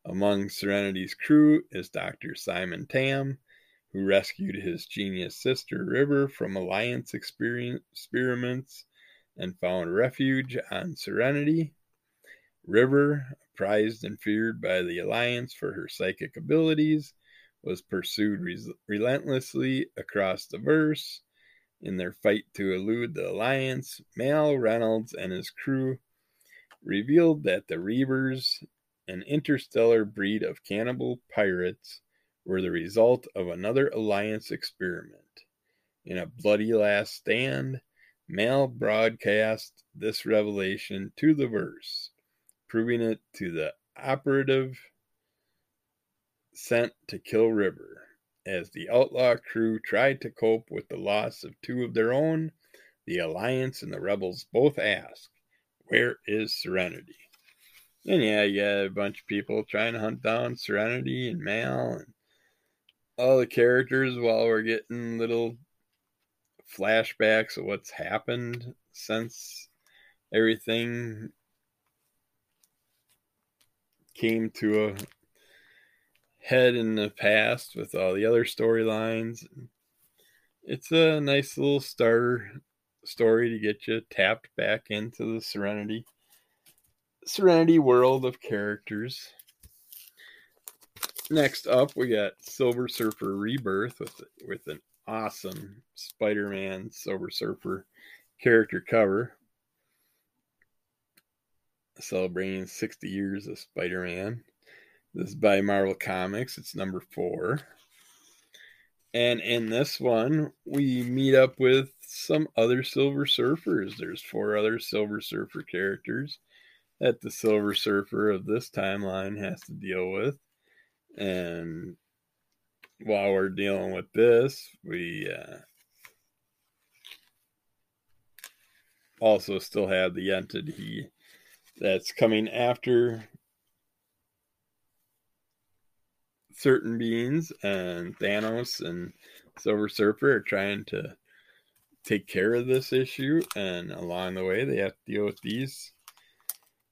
Among Serenity's crew is Dr. Simon Tam, who rescued his genius sister River from Alliance experiments and found refuge on Serenity. River, prized and feared by the Alliance for her psychic abilities, was pursued re- relentlessly across the verse. In their fight to elude the Alliance, Mal Reynolds and his crew revealed that the Reavers, an interstellar breed of cannibal pirates, were the result of another Alliance experiment. In a bloody last stand, Mal broadcast this revelation to the verse, proving it to the operative sent to kill River. As the outlaw crew tried to cope with the loss of two of their own, the Alliance and the rebels both ask, Where is Serenity? And yeah, you got a bunch of people trying to hunt down Serenity and Mal and all the characters while we're getting little flashbacks of what's happened since everything came to a head in the past with all the other storylines. It's a nice little starter story to get you tapped back into the Serenity Serenity world of characters. Next up, we got Silver Surfer Rebirth with with an awesome Spider-Man Silver Surfer character cover celebrating 60 years of Spider-Man. This is by Marvel Comics. It's number 4. And in this one, we meet up with some other Silver Surfers. There's four other Silver Surfer characters that the Silver Surfer of this timeline has to deal with. And while we're dealing with this, we uh, also still have the entity that's coming after certain beings, and Thanos and Silver Surfer are trying to take care of this issue, and along the way, they have to deal with these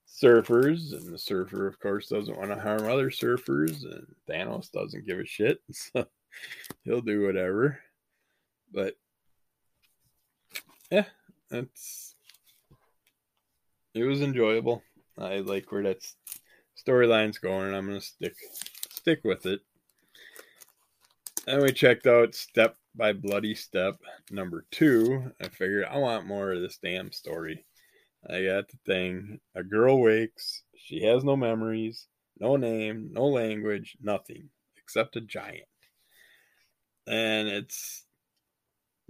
surfers, and the surfer, of course, doesn't want to harm other surfers, and Thanos doesn't give a shit, (laughs) so he'll do whatever. But yeah, that's it was enjoyable. I like where that storyline's going, and I'm gonna stick stick with it. And we checked out Step by Bloody Step number two. I figured I want more of this damn story. I got the thing. A girl wakes. She has no memories, no name, no language, nothing except a giant. And it's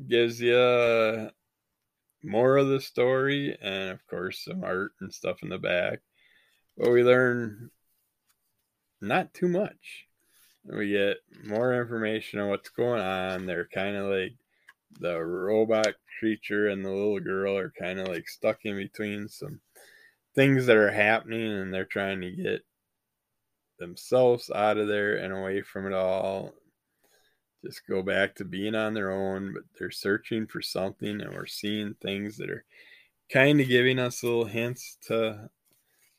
gives you more of the story and of course some art and stuff in the back. But we learn not too much. We get more information on what's going on. They're kind of like the robot creature and the little girl are kind of like stuck in between some things that are happening and they're trying to get themselves out of there and away from it all just go back to being on their own but they're searching for something and we're seeing things that are kind of giving us little hints to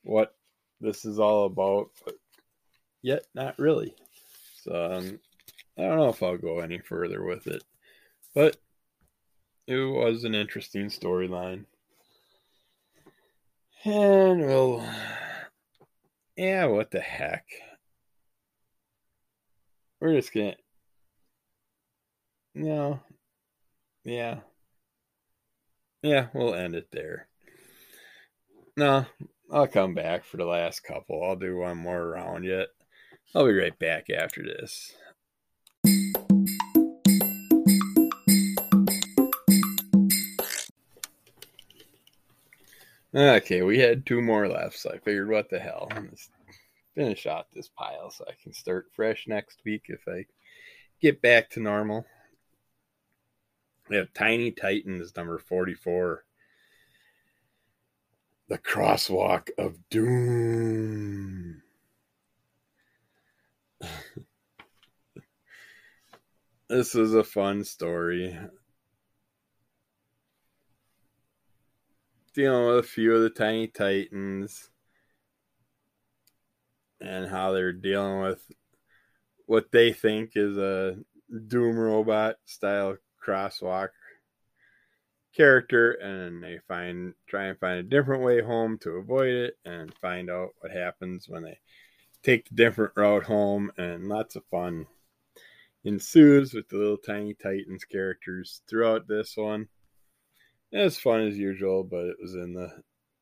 what this is all about but yet not really so um, i don't know if i'll go any further with it but it was an interesting storyline. And well, yeah, what the heck? We're just gonna, no, yeah, yeah, we'll end it there. No, I'll come back for the last couple. I'll do one more round yet. I'll be right back after this. Okay, we had two more left, so I figured, what the hell, let's finish off this pile so I can start fresh next week if I get back to normal. We have Tiny Titans number 44. The Crosswalk of Doom. This is a fun story. dealing with a few of the tiny titans and how they're dealing with what they think is a doom robot style crosswalk character and they find try and find a different way home to avoid it and find out what happens when they take the different route home and lots of fun ensues with the little tiny titans characters throughout this one. Was fun as usual but it was in the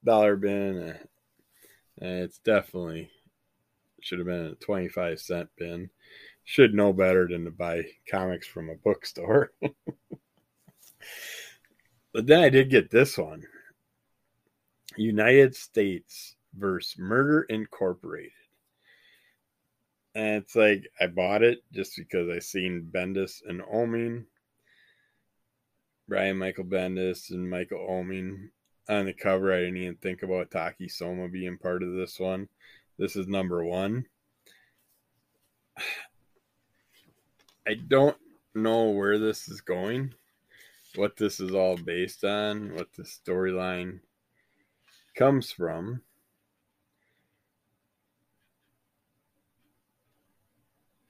dollar bin and it's definitely should have been a 25 cent bin. Should know better than to buy comics from a bookstore. (laughs) But then I did get this one. United States versus Murder Incorporated. And it's like I bought it just because I seen Bendis and Oeming, Brian Michael Bendis and Michael Oeming on the cover. I didn't even think about Taki Soma being part of this one. This is number one. I don't know where this is going what this is all based on, what the storyline comes from.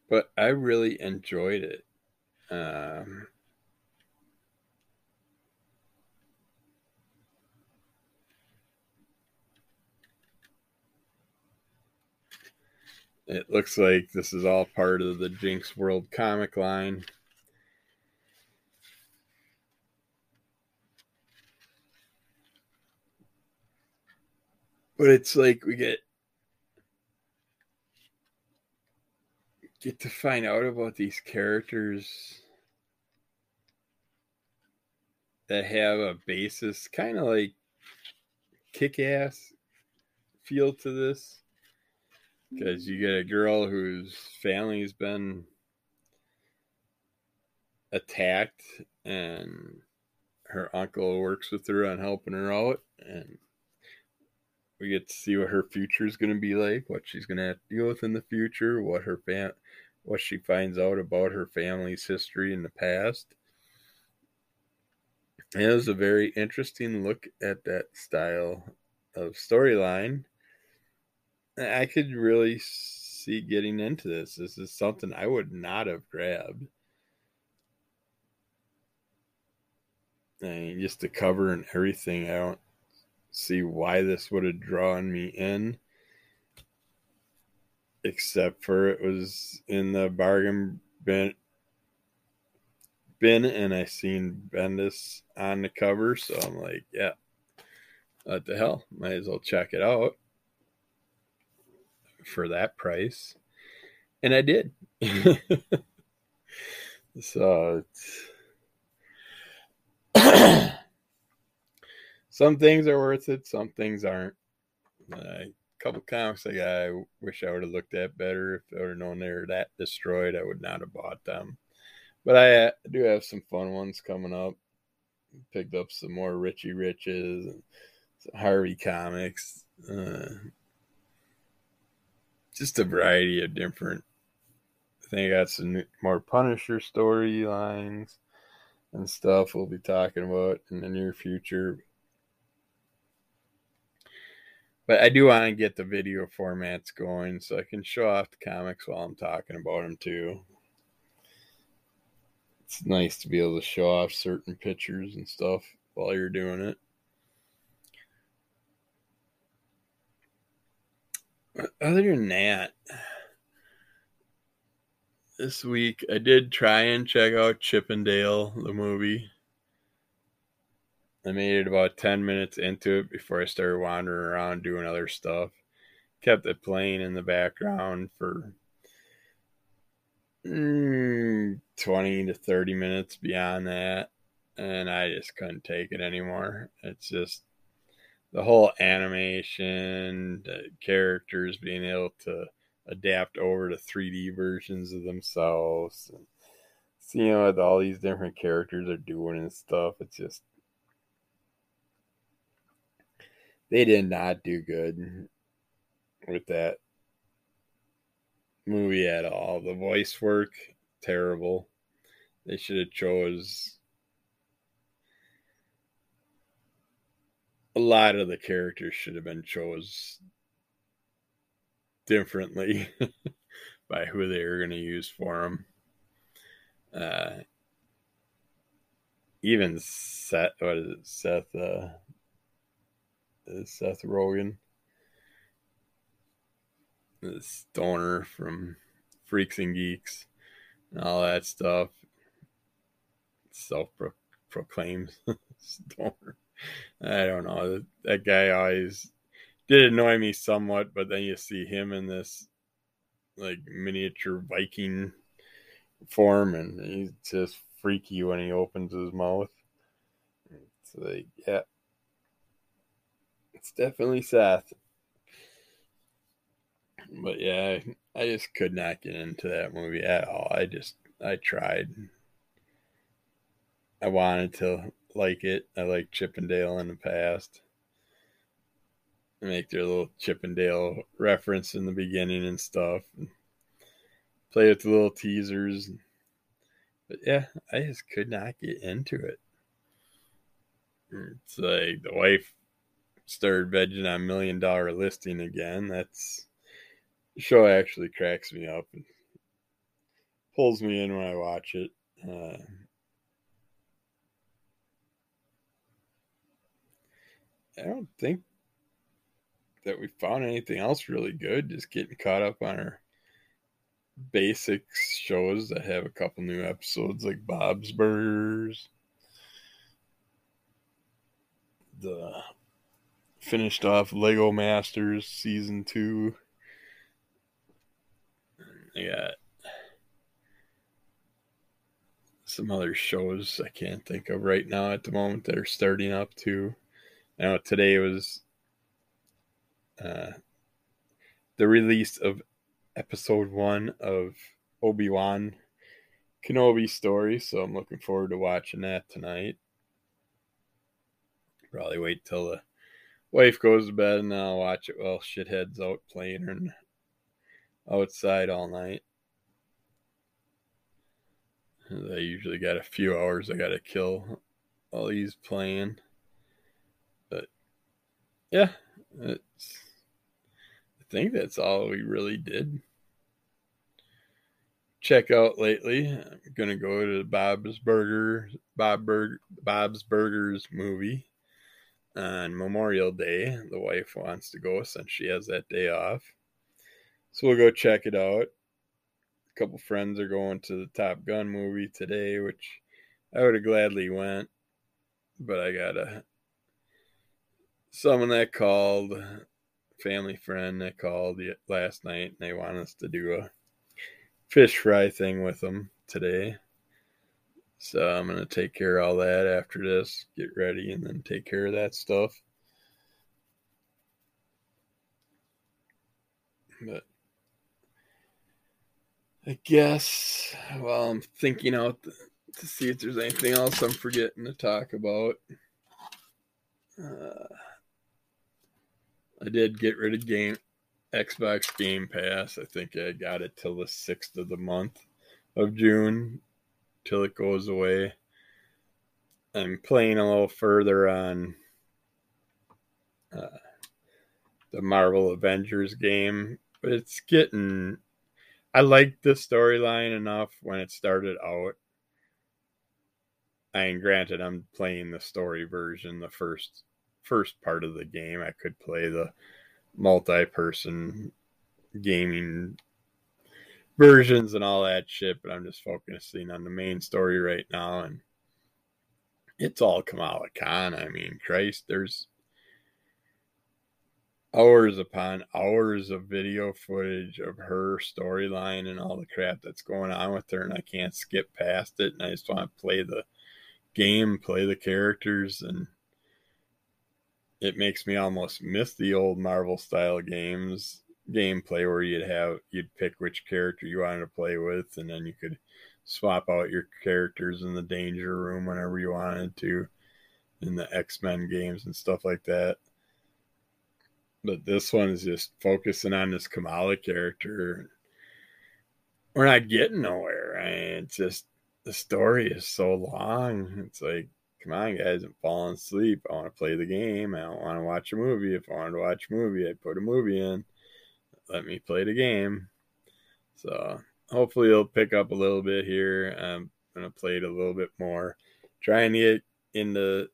But I really enjoyed it. Um, it looks like this is all part of the Jinx World comic line. but it's like we get get to find out about these characters that have a basis kind of like kick-ass feel to this. Hmm. Because you get a girl whose family's been attacked and her uncle works with her on helping her out and we get to see what her future is going to be like, what she's going to have to deal with in the future, what her fam- what she finds out about her family's history in the past. And it was a very interesting look at that style of storyline. I could really see getting into this. This is something I would not have grabbed. And just the cover and everything, I don't see why this would have drawn me in, except for it was in the bargain bin, bin and I seen Bendis on the cover, so I'm like, yeah, what the hell? Might as well check it out for that price. And I did. (laughs) so (clears throat) some things are worth it, some things aren't. Couple comics like I wish I would have looked at better. If I would have known they were that destroyed, I would not have bought them. But I uh, do have some fun ones coming up. Picked up some more Richie Riches and Harvey comics. Uh, just a variety of different. I think I got some more Punisher storylines and stuff we'll be talking about in the near future. But I do want to get the video formats going so I can show off the comics while I'm talking about them too. It's nice to be able to show off certain pictures and stuff while you're doing it. other than that, this week I did try and check out Chip 'n Dale, the movie. I made it about 10 minutes into it before I started wandering around doing other stuff. Kept it playing in the background for mm, 20 to 30 minutes beyond that. And I just couldn't take it anymore. It's just the whole animation, the characters being able to adapt over to 3D versions of themselves. And seeing what all these different characters are doing and stuff. It's just they did not do good with that movie at all. The voice work terrible. They should have chose a lot of the characters should have been chose differently (laughs) by who they were going to use for them. Uh, even Seth. What is it? Seth. Uh, Uh, Seth Rogen, the stoner from Freaks and Geeks, and all that stuff. Self proclaims (laughs) stoner. I don't know. That guy always did annoy me somewhat, but then you see him in this like miniature Viking form, and he's just freaky when he opens his mouth. It's like, yeah, it's definitely Seth. But yeah, I just could not get into that movie at all. I just, I tried. I wanted to like it. I liked Chip 'n Dale in the past. make their little Chippendale reference in the beginning and stuff. And play with the little teasers. But yeah, I just could not get into it. It's like the wife started vegging on Million Dollar Listing again. That's show actually cracks me up and pulls me in when I watch it. Uh, I don't think that we found anything else really good. Just getting caught up on our basics shows that have a couple new episodes, like Bob's Burgers. The finished off Lego Masters season two. I got some other shows I can't think of right now at the moment that are starting up too. Now today was uh, the release of episode one of Obi Wan Kenobi story, so I'm looking forward to watching that tonight. Probably wait till the wife goes to bed and I'll watch it while shitheads out playing and outside all night. I usually got a few hours I gotta kill while he's playing. But yeah, it's I think that's all we really did check out lately. I'm gonna go to Bob's Burger, Bob Burger, Bob's Burgers movie on Memorial Day. The wife wants to go since she has that day off, so we'll go check it out. A couple friends are going to the Top Gun movie today, which I would have gladly went, but I got a someone that called, family friend that called last night, and they want us to do a fish fry thing with them today. So I'm going to take care of all that after this, get ready, and then take care of that stuff. But I guess while I'm thinking out to see if there's anything else I'm forgetting to talk about, uh, I did get rid of game Xbox Game Pass. I think I got it till the 6th of the month of June till it goes away. I'm playing a little further on uh, the Marvel Avengers game, but it's getting. I liked the storyline enough when it started out. Mean, granted, I'm playing the story version, the first first part of the game. I could play the multi-person gaming versions and all that shit, but I'm just focusing on the main story right now and it's all Kamala Khan. I mean, Christ, there's hours upon hours of video footage of her storyline and all the crap that's going on with her, and I can't skip past it. And I just want to play the game, play the characters, and it makes me almost miss the old Marvel style games gameplay where you'd have you'd pick which character you wanted to play with and then you could swap out your characters in the danger room whenever you wanted to in the X-Men games and stuff like that. But this one is just focusing on this Kamala character. We're not getting nowhere. Mean, it's just the story is so long. It's like come on, guys, I'm falling asleep. I want to play the game. I don't want to watch a movie. If I wanted to watch a movie, I'd put a movie in. Let me play the game. So hopefully it'll pick up a little bit here. I'm gonna play it a little bit more. Trying to get into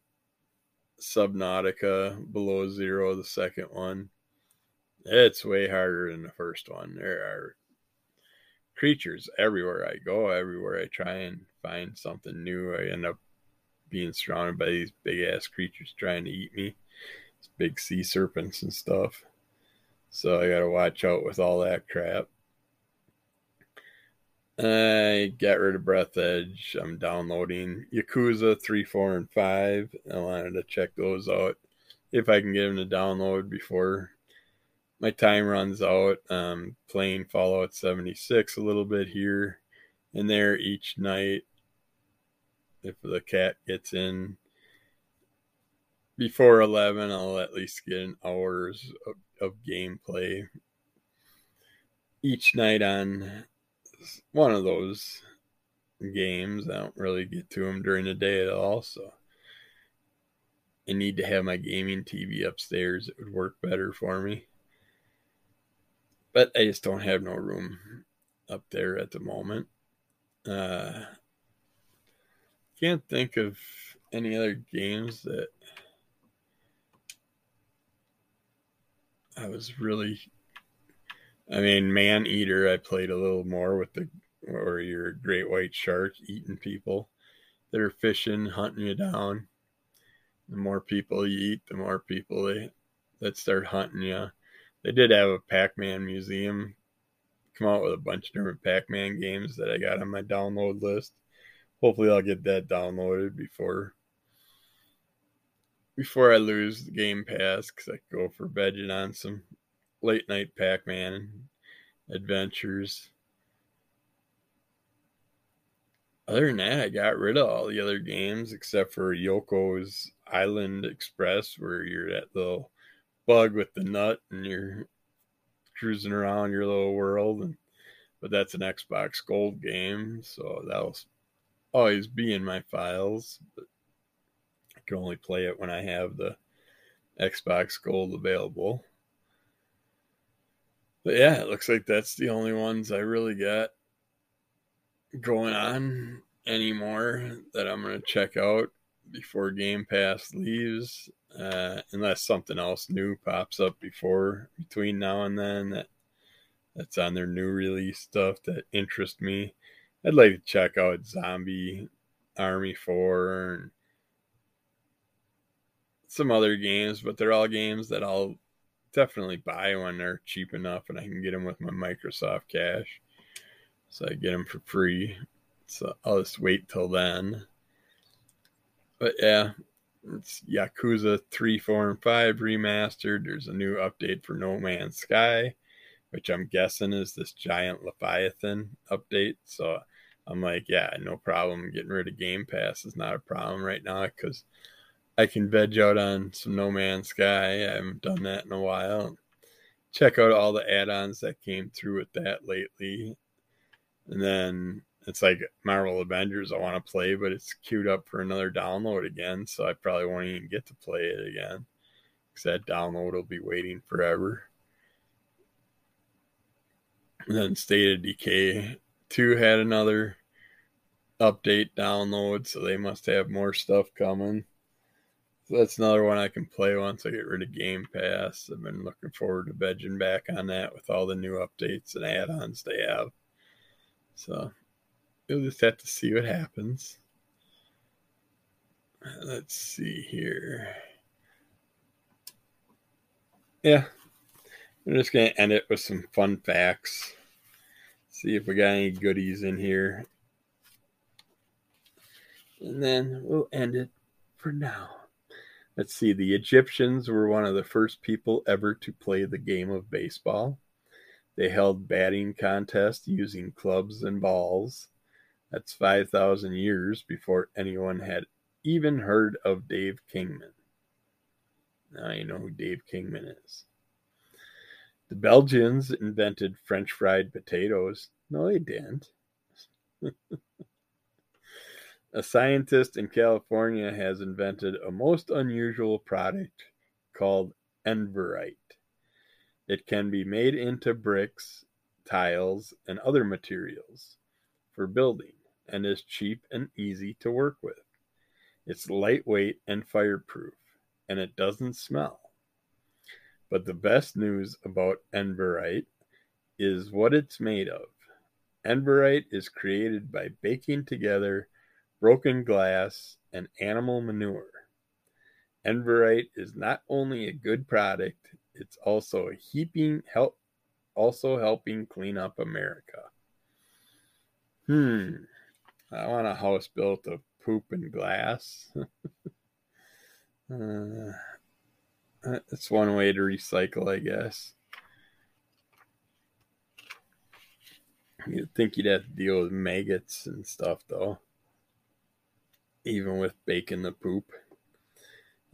Subnautica below zero, the second one. It's way harder than the first one. There are creatures everywhere I go, everywhere I try and find something new. I end up being surrounded by these big ass creatures trying to eat me. It's big sea serpents and stuff. So I gotta watch out with all that crap. I got rid of Breathedge. I'm downloading Yakuza 3, 4, and 5. I wanted to check those out if I can get them to download before my time runs out. Um, playing Fallout 76 a little bit here and there each night. If the cat gets in before 11, I'll at least get an hours of, gameplay each night on one of those games. I don't really get to them during the day at all, so I need to have my gaming TV upstairs. It would work better for me. But I just don't have no room up there at the moment. Uh, can't think of any other games that I was really I mean, Maneater, I played a little more with the, or your great white shark eating people that are fishing, hunting you down. The more people you eat, the more people they that start hunting you. They did have a Pac-Man museum come out with a bunch of different Pac-Man games that I got on my download list. Hopefully, I'll get that downloaded before before I lose the Game Pass because I go for vegging on some late night Pac Man adventures. Other than that, I got rid of all the other games except for Yoku's Island Express, where you're that little bug with the nut and you're cruising around your little world. And, but that's an Xbox Gold game, so that'll always be in my files. But can only play it when I have the Xbox Gold available. But yeah, it looks like that's the only ones I really got going on anymore that I'm going to check out before Game Pass leaves. Uh, unless something else new pops up before between now and then that that's on their new release stuff that interests me. I'd like to check out Zombie Army 4 and some other games, but they're all games that I'll definitely buy when they're cheap enough and I can get them with my Microsoft Cash. So I get them for free. So I'll just wait till then. But yeah, it's Yakuza 3, 4, and 5 remastered. There's a new update for No Man's Sky, which I'm guessing is this giant Leviathan update. So I'm like, yeah, no problem. Getting rid of Game Pass is not a problem right now because I can veg out on some No Man's Sky. I haven't done that in a while. Check out all the add-ons that came through with that lately. And then it's like Marvel Avengers I want to play, but it's queued up for another download again, so I probably won't even get to play it again. Because that download will be waiting forever. And then State of Decay 2 had another update download, so they must have more stuff coming that's another one I can play once I get rid of Game Pass. I've been looking forward to vegging back on that with all the new updates and add-ons they have. So you'll just have to see what happens. Let's see here. Yeah, I'm just gonna end it with some fun facts. See if we got any goodies in here. And then we'll end it for now. Let's see, the Egyptians were one of the first people ever to play the game of baseball. They held batting contests using clubs and balls. That's 5,000 years before anyone had even heard of Dave Kingman. Now you know who Dave Kingman is. The Belgians invented French fried potatoes. No, they didn't. (laughs) A scientist in California has invented a most unusual product called Enverite. It can be made into bricks, tiles, and other materials for building and is cheap and easy to work with. It's lightweight and fireproof, and it doesn't smell. But the best news about Enverite is what it's made of. Enverite is created by baking together broken glass and animal manure. Enverite is not only a good product, it's also a heaping help also helping clean up America. Hmm. I want a house built of poop and glass. (laughs) uh, that's one way to recycle, I guess. You'd think you'd have to deal with maggots and stuff, though. Even with baking the poop.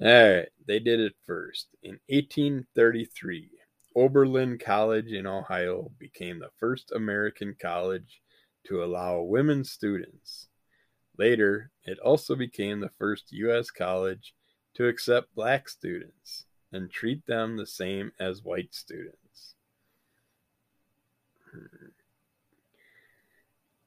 All right, they did it first. In 1833, Oberlin College in Ohio became the first American college to allow women students. Later, it also became the first U.S. college to accept black students and treat them the same as white students. Hmm.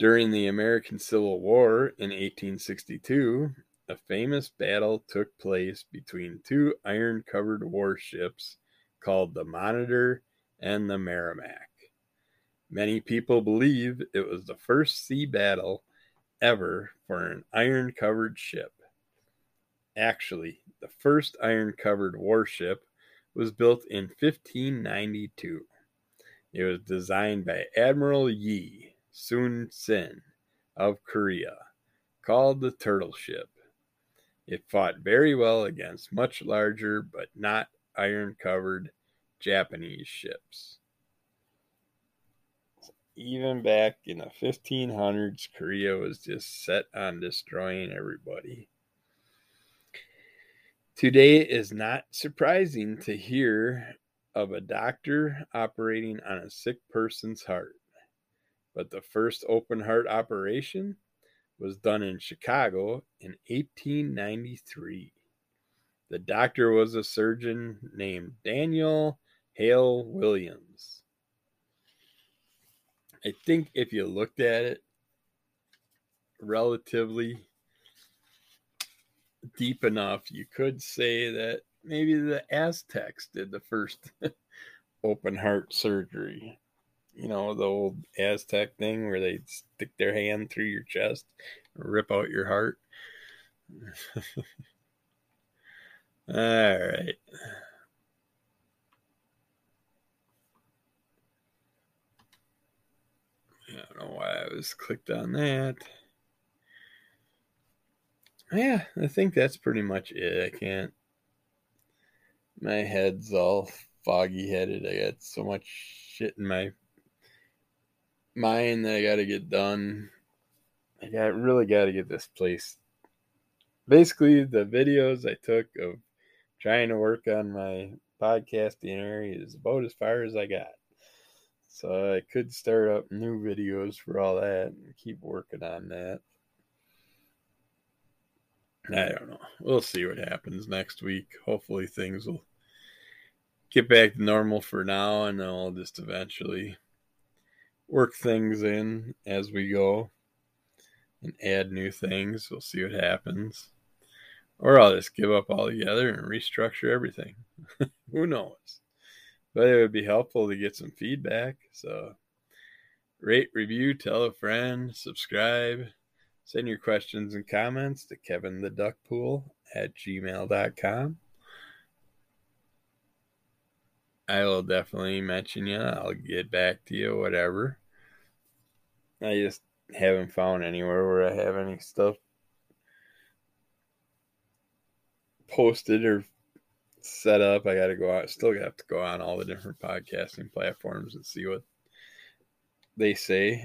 During the American Civil War in 1862, a famous battle took place between two iron covered warships called the Monitor and the Merrimac. Many people believe it was the first sea battle ever for an iron covered ship. Actually, the first iron covered warship was built in 1592. It was designed by Admiral Yi Sun Sin of Korea, called the Turtle Ship. It fought very well against much larger but not iron covered Japanese ships. Even back in the 1500s, Korea was just set on destroying everybody. Today is not surprising to hear of a doctor operating on a sick person's heart, but the first open heart operation was done in Chicago in 1893. The doctor was a surgeon named Daniel Hale Williams. I think if you looked at it relatively deep enough, you could say that maybe the Aztecs did the first (laughs) open heart surgery you know, the old Aztec thing where they stick their hand through your chest rip out your heart. (laughs) All right. I don't know why I was clicked on that. Yeah, I think that's pretty much it. I can't. My head's all foggy headed. I got so much shit in my mine that I got to get done. I got really got to get this place. Basically, the videos I took of trying to work on my podcasting area is about as far as I got. So I could start up new videos for all that and keep working on that. I don't know. We'll see what happens next week. Hopefully things will get back to normal for now and I'll just eventually work things in as we go and add new things. We'll see what happens. Or I'll just give up altogether and restructure everything. (laughs) Who knows? But it would be helpful to get some feedback. So rate, review, tell a friend, subscribe, send your questions and comments to Kevin the Duckpool at gmail.com. I will definitely mention you. I'll get back to you, whatever. I just haven't found anywhere where I have any stuff posted or set up. I got to go out. Still have to go on all the different podcasting platforms and see what they say.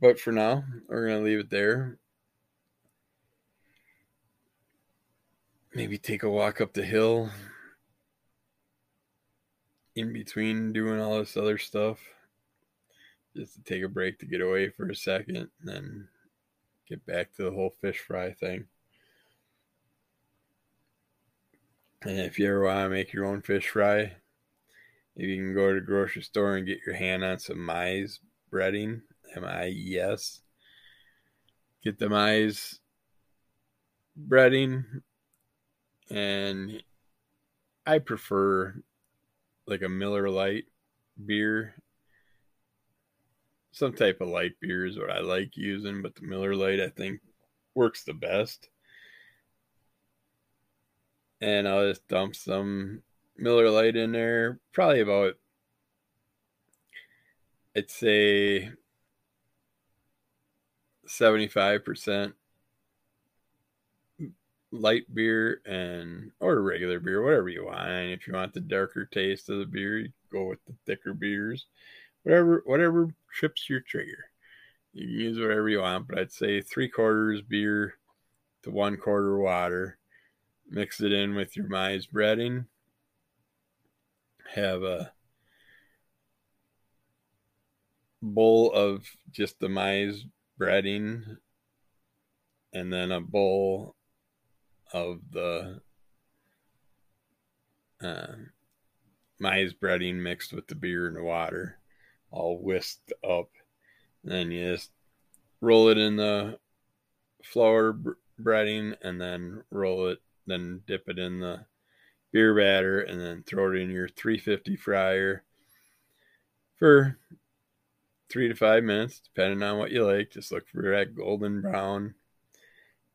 But for now, we're going to leave it there. Maybe take a walk up the hill in between doing all this other stuff just to take a break to get away for a second and then get back to the whole fish fry thing. And if you ever want to make your own fish fry, you can go to the grocery store and get your hand on some maize breading, M I E S. Get the maize breading, and I prefer like a Miller Lite beer. Some type of light beer is what I like using, but the Miller Lite I think works the best. And I'll just dump some Miller Lite in there, probably about I'd say 75% light beer and or regular beer, whatever you want. And if you want the darker taste of the beer, you go with the thicker beers. Whatever whatever trips your trigger. You can use whatever you want, but I'd say three quarters beer to one quarter water. Mix it in with your maize breading. Have a bowl of just the maize breading and then a bowl of the uh, maize breading mixed with the beer and the water, all whisked up. And then you just roll it in the flour breading and then roll it, then dip it in the beer batter and then throw it in your 350 fryer for three to five minutes, depending on what you like. Just look for that golden brown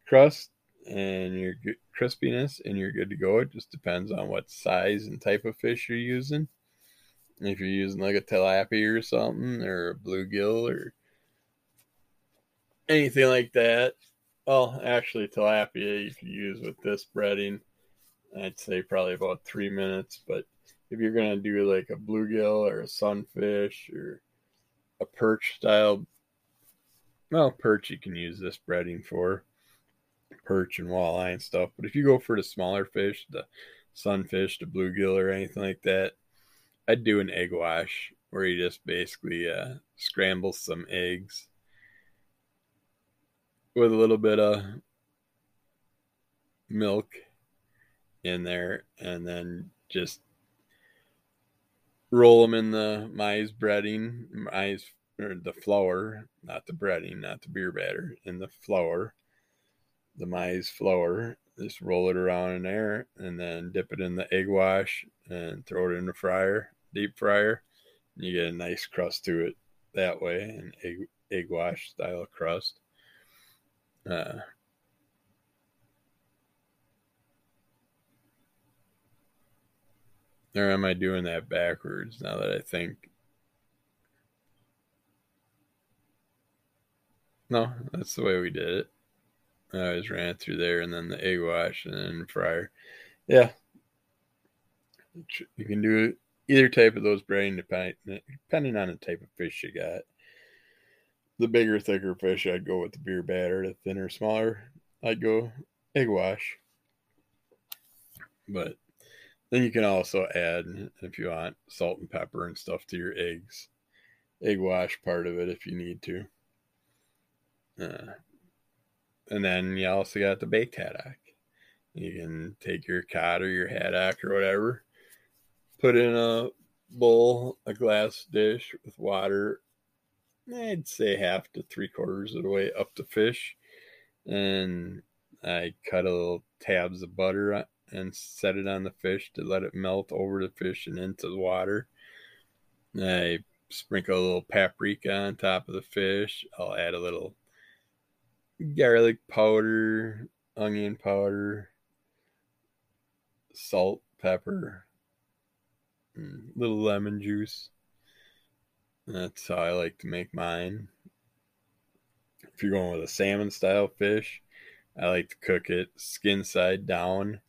crust and your crispiness, and you're good to go. It just depends on what size and type of fish you're using. If you're using like a tilapia or something, or a bluegill, or anything like that, well, actually, tilapia you can use with this breading. I'd say probably about three minutes. But if you're gonna do like a bluegill or a sunfish or a perch style, well, perch you can use this breading for perch and walleye and stuff. But if you go for the smaller fish, the sunfish, the bluegill, or anything like that, I'd do an egg wash where you just basically uh, scramble some eggs with a little bit of milk in there and then just roll them in the maize breading, maize or the flour, not the breading, not the beer batter, in the flour the maize flour. Just roll it around in there and then dip it in the egg wash and throw it in the fryer, deep fryer. You get a nice crust to it that way, an egg egg wash style crust. Uh, or am I doing that backwards now that I think? No, that's the way we did it. I always ran it through there and then the egg wash and then fryer. Yeah. You can do either type of those breading depending on the type of fish you got. The bigger, thicker fish, I'd go with the beer batter. The thinner, smaller, I'd go egg wash. But then you can also add, if you want, salt and pepper and stuff to your eggs. Egg wash part of it if you need to. Uh, and then you also got the baked haddock. You can take your cod or your haddock or whatever, put in a bowl, a glass dish with water. I'd say half to three quarters of the way up the fish. And I cut a little tabs of butter and set it on the fish to let it melt over the fish and into the water. I sprinkle a little paprika on top of the fish. I'll add a little garlic powder, onion powder, salt, pepper, mm, little lemon juice. That's how I like to make mine. If you're going with a salmon style fish, I like to cook it skin side down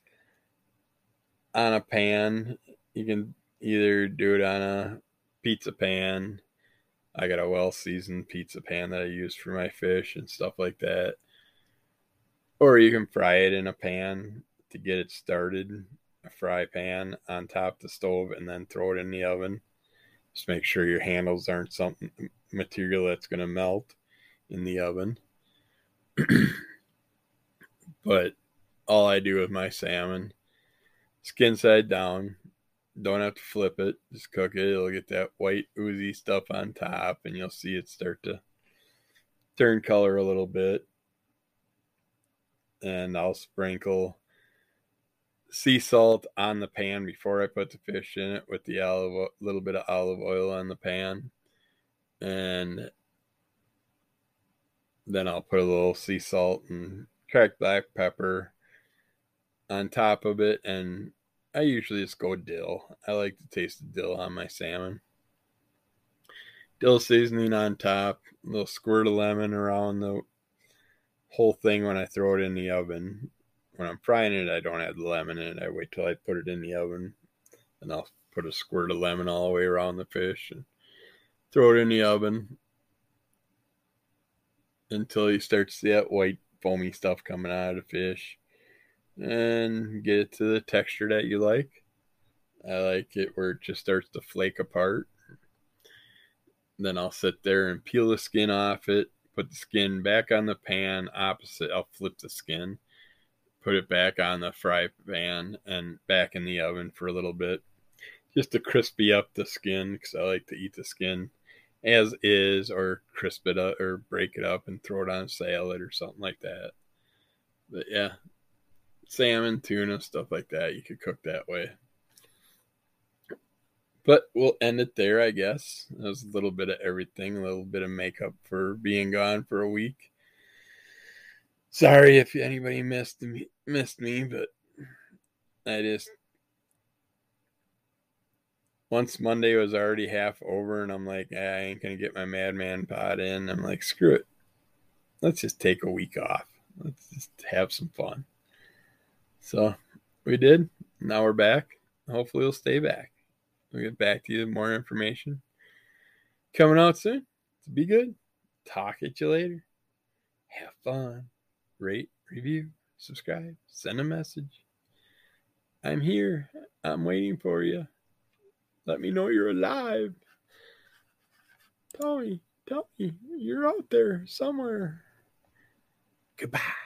on a pan. You can either do it on a pizza pan I got a well seasoned pizza pan that I use for my fish and stuff like that. Or you can fry it in a pan to get it started, a fry pan on top the stove, and then throw it in the oven. Just make sure your handles aren't something material that's going to melt in the oven. (clears throat) but all I do with my salmon, skin side down, don't have to flip it. Just cook it. It'll get that white oozy stuff on top, and you'll see it start to turn color a little bit. and I'll sprinkle sea salt on the pan before I put the fish in it with the olive a little bit of olive oil on the pan and then I'll put a little sea salt and cracked black pepper on top of it and I usually just go dill. I like to taste the dill on my salmon. Dill seasoning on top, a little squirt of lemon around the whole thing when I throw it in the oven when I'm frying it, I don't add the lemon in it. I wait till I put it in the oven, and I'll put a squirt of lemon all the way around the fish and throw it in the oven until you start to see that white foamy stuff coming out of the fish, and get it to the texture that you like. I like it where it just starts to flake apart. Then I'll sit there and peel the skin off it, put the skin back on the pan opposite. I'll flip the skin put it back on the fry pan and back in the oven for a little bit just to crispy up the skin because I like to eat the skin as is or crisp it up or break it up and throw it on a salad or something like that. But yeah, salmon, tuna, stuff like that, you could cook that way. But we'll end it there, I guess. That was a little bit of everything, a little bit of makeup for being gone for a week sorry if anybody missed me missed me, but I just once Monday was already half over and I'm like, ah, I ain't gonna get my Madman pod in. I'm like, screw it. Let's just take a week off. Let's just have some fun. So we did. Now we're back. Hopefully we'll stay back. We'll get back to you with more information. Coming out soon. So be good. Talk at you later. Have fun rate, review, subscribe, send a message. I'm here. I'm waiting for you. Let me know you're alive. Tell me, tell me, you're out there somewhere. Goodbye.